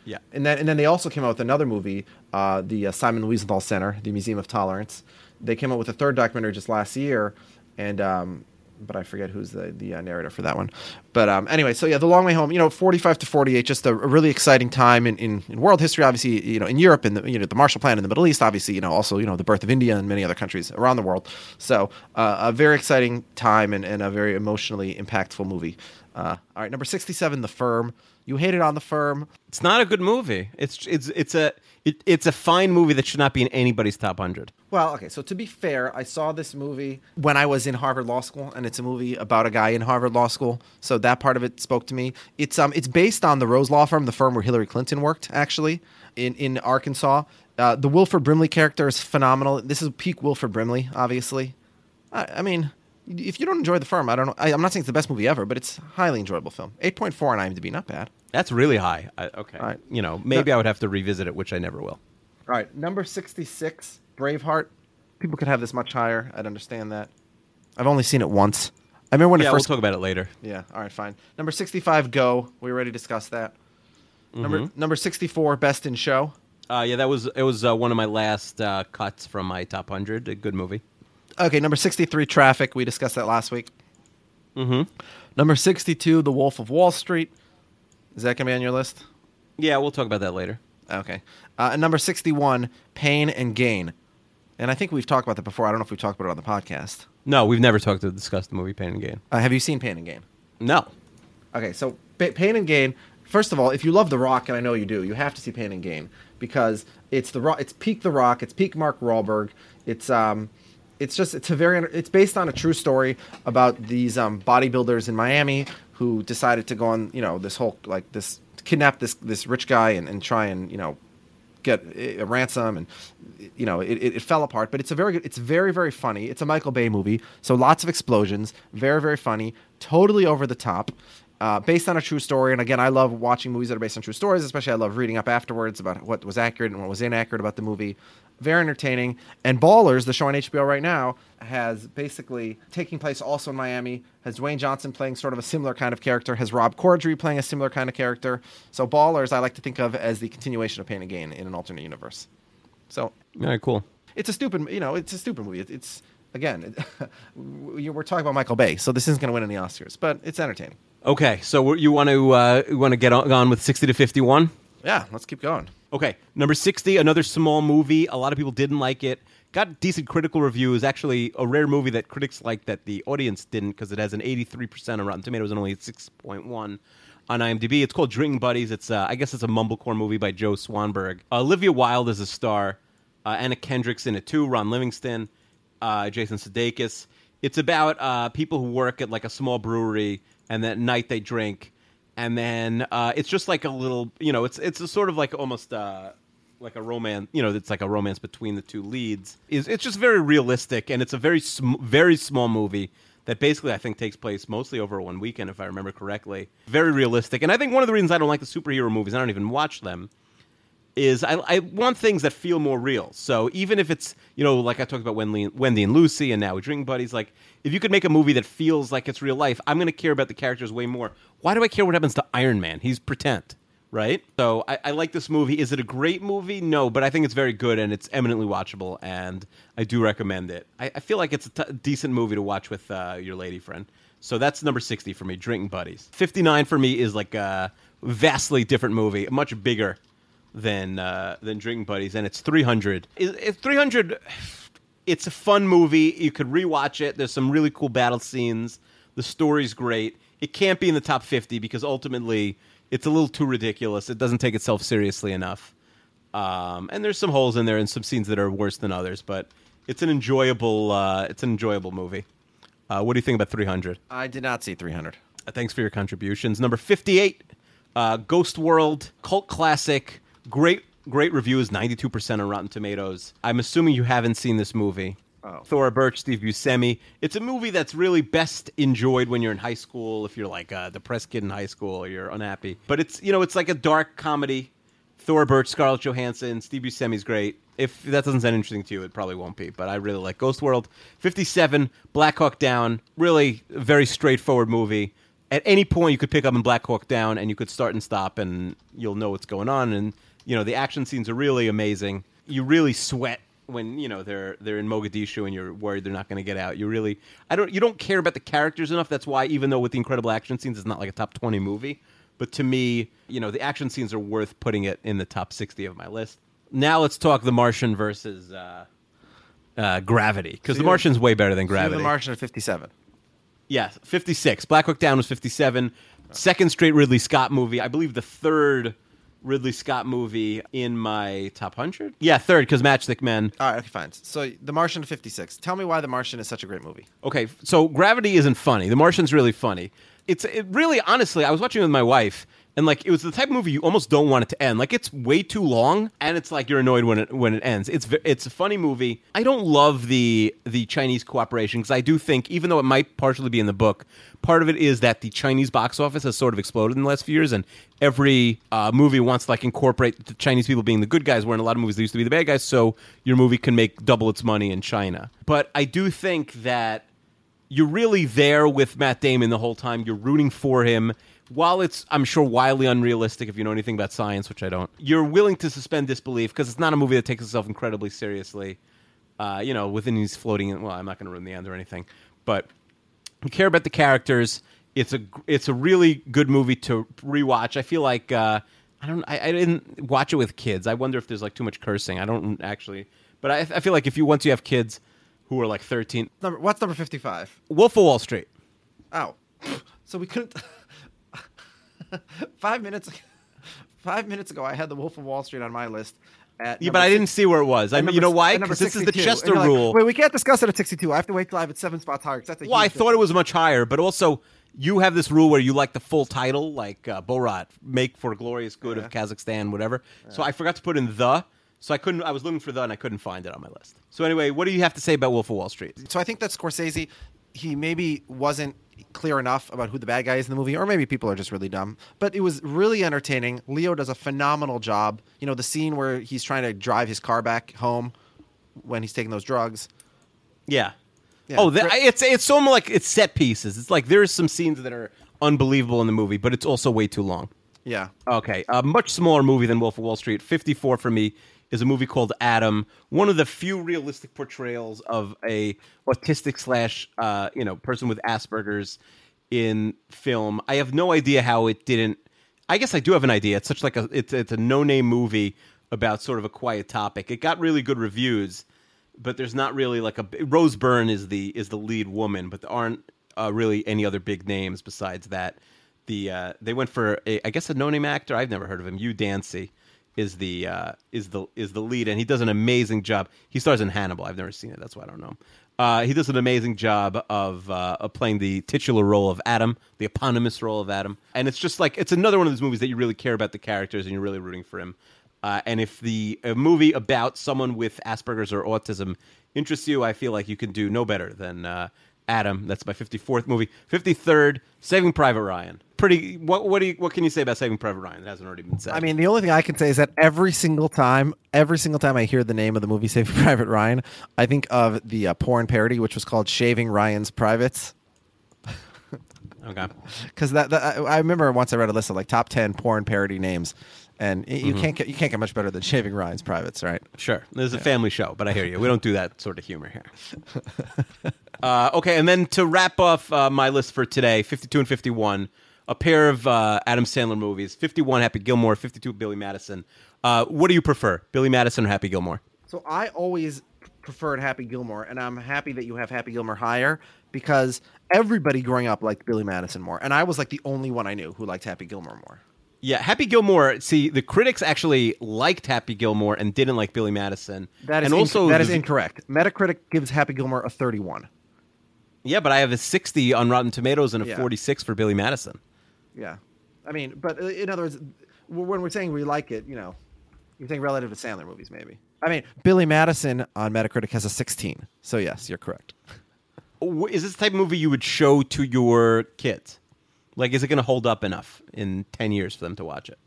Yeah. And then and then they also came out with another movie, uh, the uh, Simon Wiesenthal Center, the Museum of Tolerance. They came out with a third documentary just last year, and um, but I forget who's the the uh, narrator for that one. But um, anyway, so yeah, The Long Way Home. You know, 45 to 48, just a, a really exciting time in, in, in world history. Obviously, you know, in Europe and the you know the Marshall Plan in the Middle East. Obviously, you know, also you know the birth of India and many other countries around the world. So uh, a very exciting time and, and a very emotionally impactful movie. Uh, all right, number 67, The Firm. You hated on The Firm. It's not a good movie. It's it's it's a it, it's a fine movie that should not be in anybody's top hundred. Well, okay. So to be fair, I saw this movie when I was in Harvard Law School, and it's a movie about a guy in Harvard Law School. So that part of it spoke to me. It's um, it's based on the Rose Law Firm, the firm where Hillary Clinton worked, actually, in in Arkansas. Uh, the Wilford Brimley character is phenomenal. This is peak Wilford Brimley, obviously. I, I mean, if you don't enjoy the firm, I don't know. I, I'm not saying it's the best movie ever, but it's a highly enjoyable film. Eight point four on IMDb, not bad. That's really high. I, okay, right. you know maybe I would have to revisit it, which I never will. All right, number 66, Braveheart. People could have this much higher. I'd understand that. I've only seen it once. I remember when yeah, it first. we'll talk about it later. yeah, all right, fine. Number 65, Go. We already discussed that. Number Mm-hmm. number 64, Best in Show. Uh, yeah, that was it was uh, one of my last uh, cuts from my top hundred. A good movie. Okay, number 63, Traffic. We discussed that last week. Mm-hmm. Number 62, The Wolf of Wall Street. Is that going to be on your list? Yeah, we'll talk about that later. Okay. Uh, and number 61, Pain and Gain. And I think we've talked about that before. I don't know if we've talked about it on the podcast. No, we've never talked to discuss the movie Pain and Gain. Uh, have you seen Pain and Gain? No. Okay, so pa- Pain and Gain. First of all, if you love The Rock, and I know you do, you have to see Pain and Gain because it's the Rock. It's peak The Rock. It's peak Mark Wahlberg. It's um, it's just it's a very it's based on a true story about these um, bodybuilders in Miami who decided to go on you know this whole like this kidnap this this rich guy and, and try and you know get a ransom and you know it, it, it fell apart. But it's a very good it's very very funny. It's a michael bay movie. So lots of explosions. Very very funny. Totally over the top uh, based on a true story. And again i love watching movies that are based on true stories especially i love reading up afterwards about what was accurate and what was inaccurate about the movie very entertaining. And ballers the show on hbo right now has basically taking place also in miami. Has dwayne johnson playing sort of a similar kind of character? Has rob corddry playing a similar kind of character? So ballers i like to think of as the continuation of pain and gain in an alternate universe. So right, cool. it's a stupid you know it's a stupid movie. It- it's again (laughs) we- we're talking about michael bay so this isn't going to win any oscars but it's entertaining. Okay, so you want to uh, you want to get on, on with sixty to fifty one? Yeah let's keep going Okay, number 60, another small movie. A lot of people didn't like it. Got decent critical reviews. Actually, a rare movie that critics liked that the audience didn't because it has an 83% on Rotten Tomatoes and only 6.1 on IMDb. It's called Drinking Buddies. It's uh, I guess it's a mumblecore movie by Joe Swanberg. Olivia Wilde is a star. Uh, Anna Kendrick's in it too. Ron Livingston, uh, Jason Sudeikis. It's about uh, people who work at like a small brewery and that night they drink and then uh, it's just like a little you know it's it's a sort of like almost uh, like a romance you know it's like a romance between the two leads. Is it's just very realistic and it's a very sm- very small movie that basically I think takes place mostly over one weekend if I remember correctly. Very realistic and I think one of the reasons I don't like the superhero movies I don't even watch them is I, I want things that feel more real. So even if it's you know like I talked about Wendy, Wendy and Lucy, and now with Drink Buddies, like if you could make a movie that feels like it's real life, I'm going to care about the characters way more. Why do I care what happens to Iron Man? He's pretend, right? So I, I like this movie. Is it a great movie? No, but I think it's very good and it's eminently watchable, and I do recommend it. I, I feel like it's a t- decent movie to watch with uh, your lady friend. So that's number 60 for me, Drinking Buddies. 59 for me is like a vastly different movie, much bigger than uh, than Drinking Buddies, and it's 300. It's 300. It's a fun movie. You could rewatch it. There's some really cool battle scenes. The story's great. It can't be in the top 50 because ultimately it's a little too ridiculous. It doesn't take itself seriously enough. Um, and there's some holes in there and some scenes that are worse than others, but it's an enjoyable uh, it's an enjoyable movie. Uh, what do you think about 300? i did not see 300 Uh, thanks for your contributions. Number 58, uh, Ghost World, cult classic. Great, great reviews, 92% on Rotten Tomatoes. I'm assuming you haven't seen this movie. Oh. Thora Birch, Steve Buscemi. It's a movie that's really best enjoyed when you're in high school, if you're like a depressed kid in high school or you're unhappy. But it's, you know, it's like a dark comedy. Thora Birch, Scarlett Johansson, Steve Buscemi's great. If that doesn't sound interesting to you, it probably won't be. But I really like Ghost World. 57, Black Hawk Down. Really a very straightforward movie. At any point, you could pick up in Black Hawk Down and you could start and stop and you'll know what's going on. And, you know, the action scenes are really amazing. You really sweat when you know they're they're in Mogadishu and you're worried they're not going to get out. You really I don't you don't care about the characters enough. That's why even though with the incredible action scenes, it's not like a top twenty movie. But to me, you know, the action scenes are worth putting it in the top sixty of my list. Now let's talk The Martian versus uh, uh, Gravity because The you're- Martian's way better than So Gravity. the martian at 57 Yeah, 56. Black Hawk Down was 57. Second straight Ridley Scott movie. I believe the third Ridley Scott movie in my top 100. Yeah, third because Matchstick Men. all right okay fine so the martian at 56 tell me why the martian is such a great movie Okay, so Gravity isn't funny. The Martian's really funny. It's it really honestly, I was watching it with my wife and like it was the type of movie you almost don't want it to end. Like it's way too long and it's like you're annoyed when it when it ends. It's it's a funny movie. I don't love the the Chinese cooperation because I do think even though it might partially be in the book, part of it is that the Chinese box office has sort of exploded in the last few years and every uh, movie wants to like incorporate the Chinese people being the good guys where in a lot of movies they used to be the bad guys so your movie can make double its money in China. But I do think that you're really there with Matt Damon the whole time. You're rooting for him. While it's, I'm sure, wildly unrealistic if you know anything about science, which I don't, you're willing to suspend disbelief because it's not a movie that takes itself incredibly seriously. Uh, you know, within these floating well, I'm not going to ruin the end or anything, but you care about the characters. It's a it's a really good movie to rewatch. I feel like uh, I don't I, I didn't watch it with kids. I wonder if there's like too much cursing. I don't actually, but I, I feel like if you once you have kids who are like 13, Number, what's number 55? Wolf of Wall Street. Oh. (laughs) So we couldn't. (laughs) (laughs) five minutes. (laughs) Five minutes ago, I had the Wolf of Wall Street on my list. At Yeah, but I didn't see where it was. I mean, you know why? Because this is the Chester like, rule. Wait, we can't discuss it at 62. I have to wait till I have it seven spots higher. That's a Well, I thought it was much higher, but also you have this rule where you like the full title, like uh, Borat, "Make for Glorious Good of Kazakhstan," whatever. So I forgot to put in the. So I couldn't. I was looking for the, and I couldn't find it on my list. So anyway, what do you have to say about Wolf of Wall Street? So I think that Scorsese, he maybe wasn't clear enough about who the bad guy is in the movie, or maybe people are just really dumb. But it was really entertaining. Leo does a phenomenal job. You know, the scene where he's trying to drive his car back home when he's taking those drugs. Yeah. Yeah, oh, the, it's it's so like it's set pieces. It's like there's some scenes that are unbelievable in the movie, but it's also way too long. Yeah. Okay, a much smaller movie than Wolf of Wall Street. 54 for me is a movie called Adam, one of the few realistic portrayals of a autistic slash uh, you know person with Asperger's in film. I have no idea how it didn't. I guess I do have an idea. It's such like a it's it's a no name movie about sort of a quiet topic. It got really good reviews, but there's not really like a Rose Byrne is the is the lead woman, but there aren't uh, really any other big names besides that the uh, they went for a, I guess a no name actor. I've never heard of him. Hugh Dancy is the uh, is the is the lead, and he does an amazing job. He stars in Hannibal. I've never seen it. That's why I don't know. Uh, he does an amazing job of, uh, of playing the titular role of Adam, the eponymous role of Adam, and it's just like it's another one of those movies that you really care about the characters and you're really rooting for him. Uh, and if the movie about someone with Asperger's or autism interests you, I feel like you can do no better than uh, Adam. That's my 54th movie. 53rd, Saving Private Ryan. Pretty. What what do you, what can you say about Saving Private Ryan? That hasn't already been said. I mean, the only thing I can say is that every single time, every single time I hear the name of the movie (laughs) Saving Private Ryan, I think of the uh, porn parody, which was called Shaving Ryan's Privates. okay. (laughs) Because that, that I, I remember once I read a list of like top ten porn parody names, and y- you can't get you can't get much better than Shaving Ryan's Privates, right? Sure. This is a family show, but I hear you. We don't do that sort of humor here. (laughs) uh, okay, and then to wrap off uh, my list for today, 52 and 51, a pair of uh, Adam Sandler movies 51 Happy Gilmore, 52 Billy Madison. Uh, what do you prefer, Billy Madison or Happy Gilmore? So I always preferred Happy Gilmore, and I'm happy that you have Happy Gilmore higher because everybody growing up liked Billy Madison more, and I was like the only one I knew who liked Happy Gilmore more. Yeah, Happy Gilmore. See, the critics actually liked Happy Gilmore and didn't like Billy Madison. That is and also inc- that is incorrect. Metacritic gives Happy Gilmore a 31. Yeah, but I have a 60 on Rotten Tomatoes and a Yeah. 46 for Billy Madison. Yeah, I mean, but uh, in other words, when we're saying we like it, you know, you're saying relative to Sandler movies, maybe. I mean, Billy Madison on Metacritic has a 16. So yes, you're correct. Is this the type of movie you would show to your kids? Like, is it going to hold up enough in 10 years for them to watch it?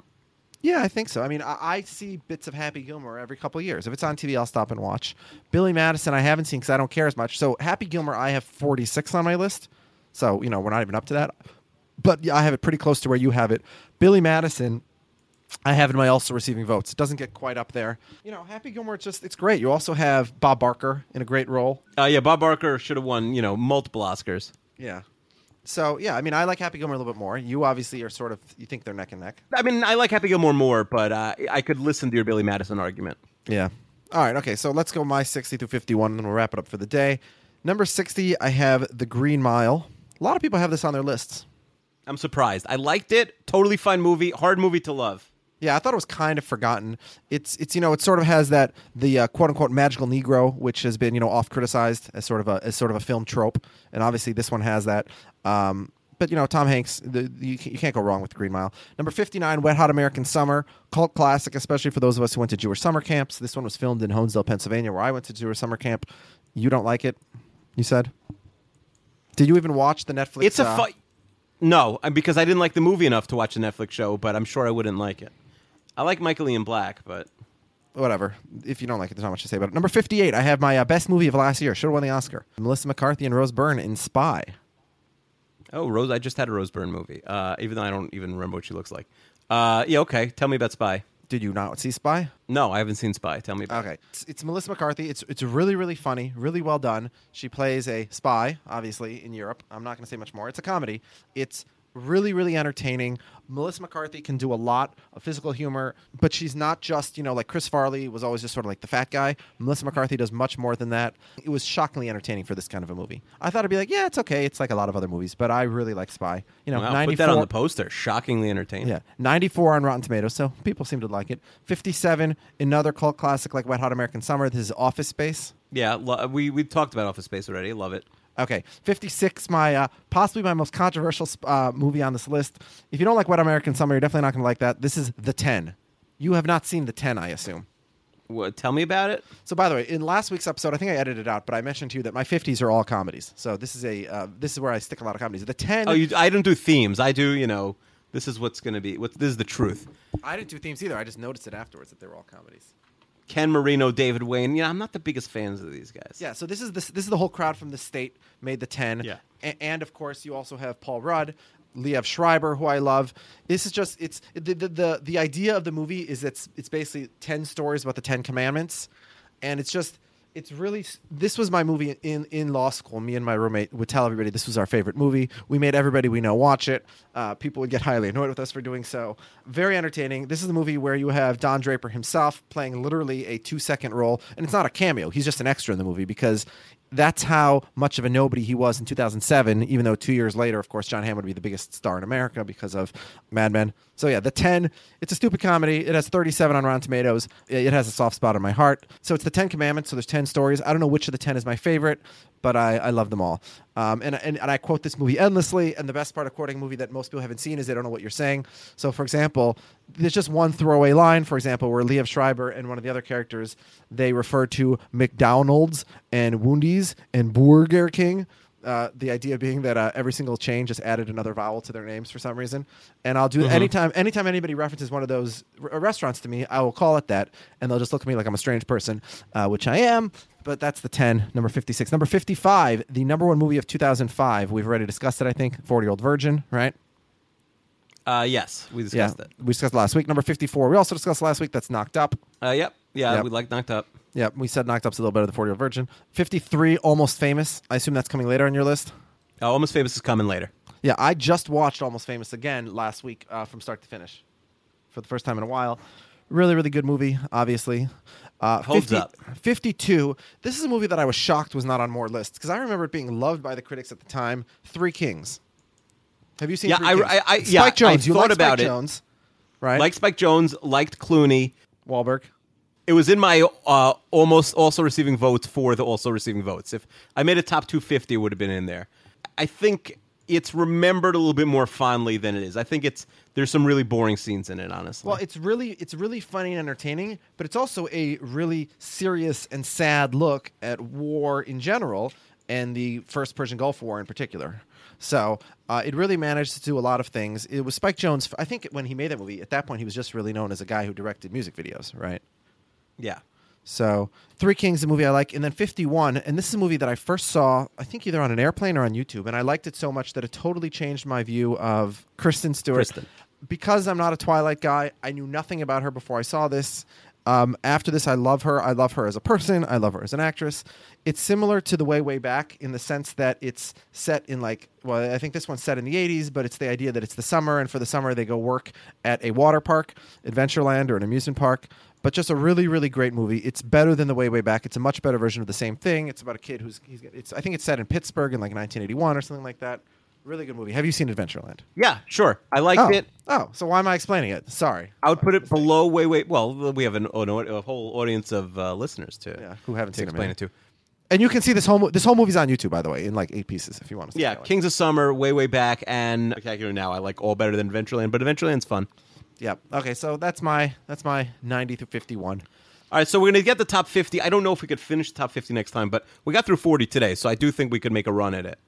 Yeah, I think so. I mean, I, I see bits of Happy Gilmore every couple of years. If it's on TV, I'll stop and watch. Billy Madison, I haven't seen because I don't care as much. So Happy Gilmore, I have 46 on my list. So you know, we're not even up to that. But yeah, I have it pretty close to where you have it. Billy Madison, I have in my also receiving votes. It doesn't get quite up there. You know, Happy Gilmore, it's just it's great. You also have Bob Barker in a great role. Uh, yeah, Bob Barker should have won, you know, multiple Oscars. Yeah. So yeah, I mean, I like Happy Gilmore a little bit more. You obviously are sort of you think they're neck and neck. I mean, I like Happy Gilmore more, but uh, I could listen to your Billy Madison argument. Yeah. All right. Okay. So let's go my 60 through 51, and then we'll wrap it up for the day. Number 60, I have The Green Mile. A lot of people have this on their lists. I'm surprised. I liked it. Totally fine movie. Hard movie to love. Yeah, I thought it was kind of forgotten. It's it's you know it sort of has that the uh, quote unquote magical Negro, which has been you know oft criticized as sort of a as sort of a film trope, and obviously this one has that. Um, but you know Tom Hanks, the, you, you can't go wrong with Green Mile. Number fifty nine, Wet Hot American Summer, cult classic, especially for those of us who went to Jewish summer camps. This one was filmed in Honesdale, Pennsylvania, where I went to Jewish summer camp. You don't like it? You said. Did you even watch the Netflix? It's a uh. No, uh, because I didn't like the movie enough to watch a Netflix show, but I'm sure I wouldn't like it. I like Michael Ian Black, but whatever. If you don't like it, there's not much to say about it. Number 58, I have my uh, best movie of last year. Should have won the Oscar. Melissa McCarthy and Rose Byrne in Spy. oh, Rose. I just had a Rose Byrne movie, uh, even though I don't even remember what she looks like. Uh, yeah, okay. Tell me about Spy. Did you not see Spy? No, I haven't seen Spy. Tell me about it. Okay, it's, it's Melissa McCarthy. It's it's really really funny, really well done. She plays a spy, obviously in Europe. I'm not going to say much more. It's a comedy. It's really really entertaining. Melissa McCarthy can do a lot of physical humor, but she's not just you know like Chris Farley was always just sort of like the fat guy. Melissa McCarthy does much more than that. It was shockingly entertaining for this kind of a movie. I thought it'd be like yeah, it's okay. It's like a lot of other movies, but I really like Spy. You know, Wow, 94, put that on the poster. Shockingly entertaining. yeah, 94 on Rotten Tomatoes, so people seem to like it. 57, another cult classic like Wet Hot American Summer. This is Office Space. Yeah, lo- we we talked about Office Space already. Love it. Okay, 56, my uh, possibly my most controversial uh, movie on this list. If you don't like Wet American Summer, you're definitely not going to like that. This is The 10. You have not seen The 10, I assume. What, tell me about it. So, by the way, in last week's episode, I think I edited it out, but I mentioned to you that my 50s are all comedies. So this is a uh, this is where I stick a lot of comedies. The 10. Oh, you, I don't do themes. I do. You know, this is what's going to be. What this is the truth. I didn't do themes either. I just noticed it afterwards that they were all comedies. Ken Marino, David Wain. Yeah, I'm not the biggest fans of these guys. Yeah, so this is this, this is the whole crowd from the state made the ten. Yeah. A- and of course you also have Paul Rudd, Liev Schreiber, who I love. This is just it's the the the, the idea of the movie is it's it's basically ten stories about the Ten Commandments, and it's just it's really this was my movie in in law school. Me and my roommate would tell everybody this was our favorite movie. We made everybody we know watch it. Uh, people would get highly annoyed with us for doing so. Very entertaining. This is the movie where you have Don Draper himself playing literally a two second role, and it's not a cameo. He's just an extra in the movie because that's how much of a nobody he was in 2007. Even though two years later, of course, Jon Hamm would be the biggest star in America because of Mad Men. So yeah, the 10. It's a stupid comedy. It has 37 on Rotten Tomatoes. It has a soft spot in my heart. So it's the 10 Commandments. So there's 10 stories. I don't know which of the 10 is my favorite, but I, I love them all. Um, and, and and I quote this movie endlessly. And the best part of quoting a movie that most people haven't seen is they don't know what you're saying. So for example, there's just one throwaway line. For example, where Liev Schreiber and one of the other characters they refer to McDonald's and Woondies and Burger King. Uh, the idea being that uh, every single chain just added another vowel to their names for some reason, and I'll do anytime anytime anybody references one of those r- restaurants to me, I will call it that, and they'll just look at me like I'm a strange person, uh, which I am. But that's the ten, number fifty-six, number fifty-five, the number one movie of two thousand five. We've already discussed it, I think. Forty-year-old virgin, right? Uh, yes, we Yeah, discussed it. we discussed it last week. Number fifty-four. We also discussed last week. That's knocked up. Uh, yep. Yeah, Yep. we like knocked up. Yeah, we said knocked up's a little better than forty-year-old virgin. Fifty-three, almost famous. I assume that's coming later on your list. Uh, Almost Famous is coming later. Yeah, I just watched Almost Famous again last week uh, from start to finish for the first time in a while. Really, really good movie, obviously. Uh, Holds up. 52. This is a movie that I was shocked was not on more lists because I remember it being loved by the critics at the time. Three Kings. Have you seen Yeah, Three I- Kings? I- I- Spike yeah, I Jonze. you thought like about Spike it. Jonze, right? Liked Spike Jonze. Liked Clooney. Wahlberg. It was in my uh, almost also receiving votes for the also receiving votes. If I made a top 250, it would have been in there. I think it's remembered a little bit more fondly than it is. I think it's there's some really boring scenes in it, honestly. Well, it's really it's really funny and entertaining, but it's also a really serious and sad look at war in general and the first Persian Gulf War in particular. So uh, it really managed to do a lot of things. It was Spike Jonze. I think when he made that movie, at that point, he was just really known as a guy who directed music videos, right? Yeah. So Three Kings, a movie I like, and then Fifty One, and this is a movie that I first saw, I think either on an airplane or on YouTube, and I liked it so much that it totally changed my view of Kristen Stewart. Kristen. Because I'm not a Twilight guy, I knew nothing about her before I saw this. Um, after this, I love her. I love her as a person. I love her as an actress. It's similar to The Way Way Back in the sense that it's set in like, well, I think this one's set in the 80s, but it's the idea that it's the summer, and for the summer they go work at a water park, Adventureland, or an amusement park but just a really really great movie it's better than the way way back it's a much better version of the same thing it's about a kid who's he's it's i think it's set in pittsburgh in like 1981 or something like that really good movie have you seen adventureland Yeah, sure. I liked oh. it. oh so why am i explaining it sorry I would put it below. way way Well, we have an, an, a whole audience of uh, listeners to Yeah, who haven't to seen it, explain man. it to. and you can see this whole this whole movie's on youtube by the way in like eight pieces if you want to see it. Yeah. Kings of Summer, way way back, and Spectacular Now. I like all better than Adventureland, but Adventureland's fun. Yep okay so that's my that's my 90 through 51 All right, so we're gonna get the top fifty. I don't know if we could finish the top fifty next time, but we got through forty today, so I do think we could make a run at it.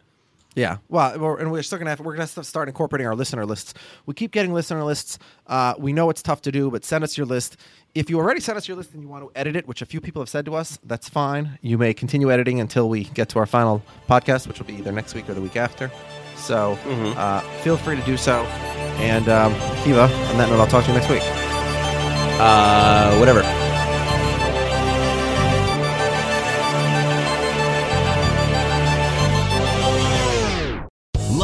Yeah, well, we're, and we're still gonna have, we're gonna start incorporating our listener lists. We keep getting listener lists. Uh, we know it's tough to do, but send us your list. If you already sent us your list and you want to edit it, which a few people have said to us, that's fine. You may continue editing until we get to our final podcast, which will be either next week or the week after. So uh, feel free to do so. And um, Kiva, on that note, I'll talk to you next week. Uh, whatever.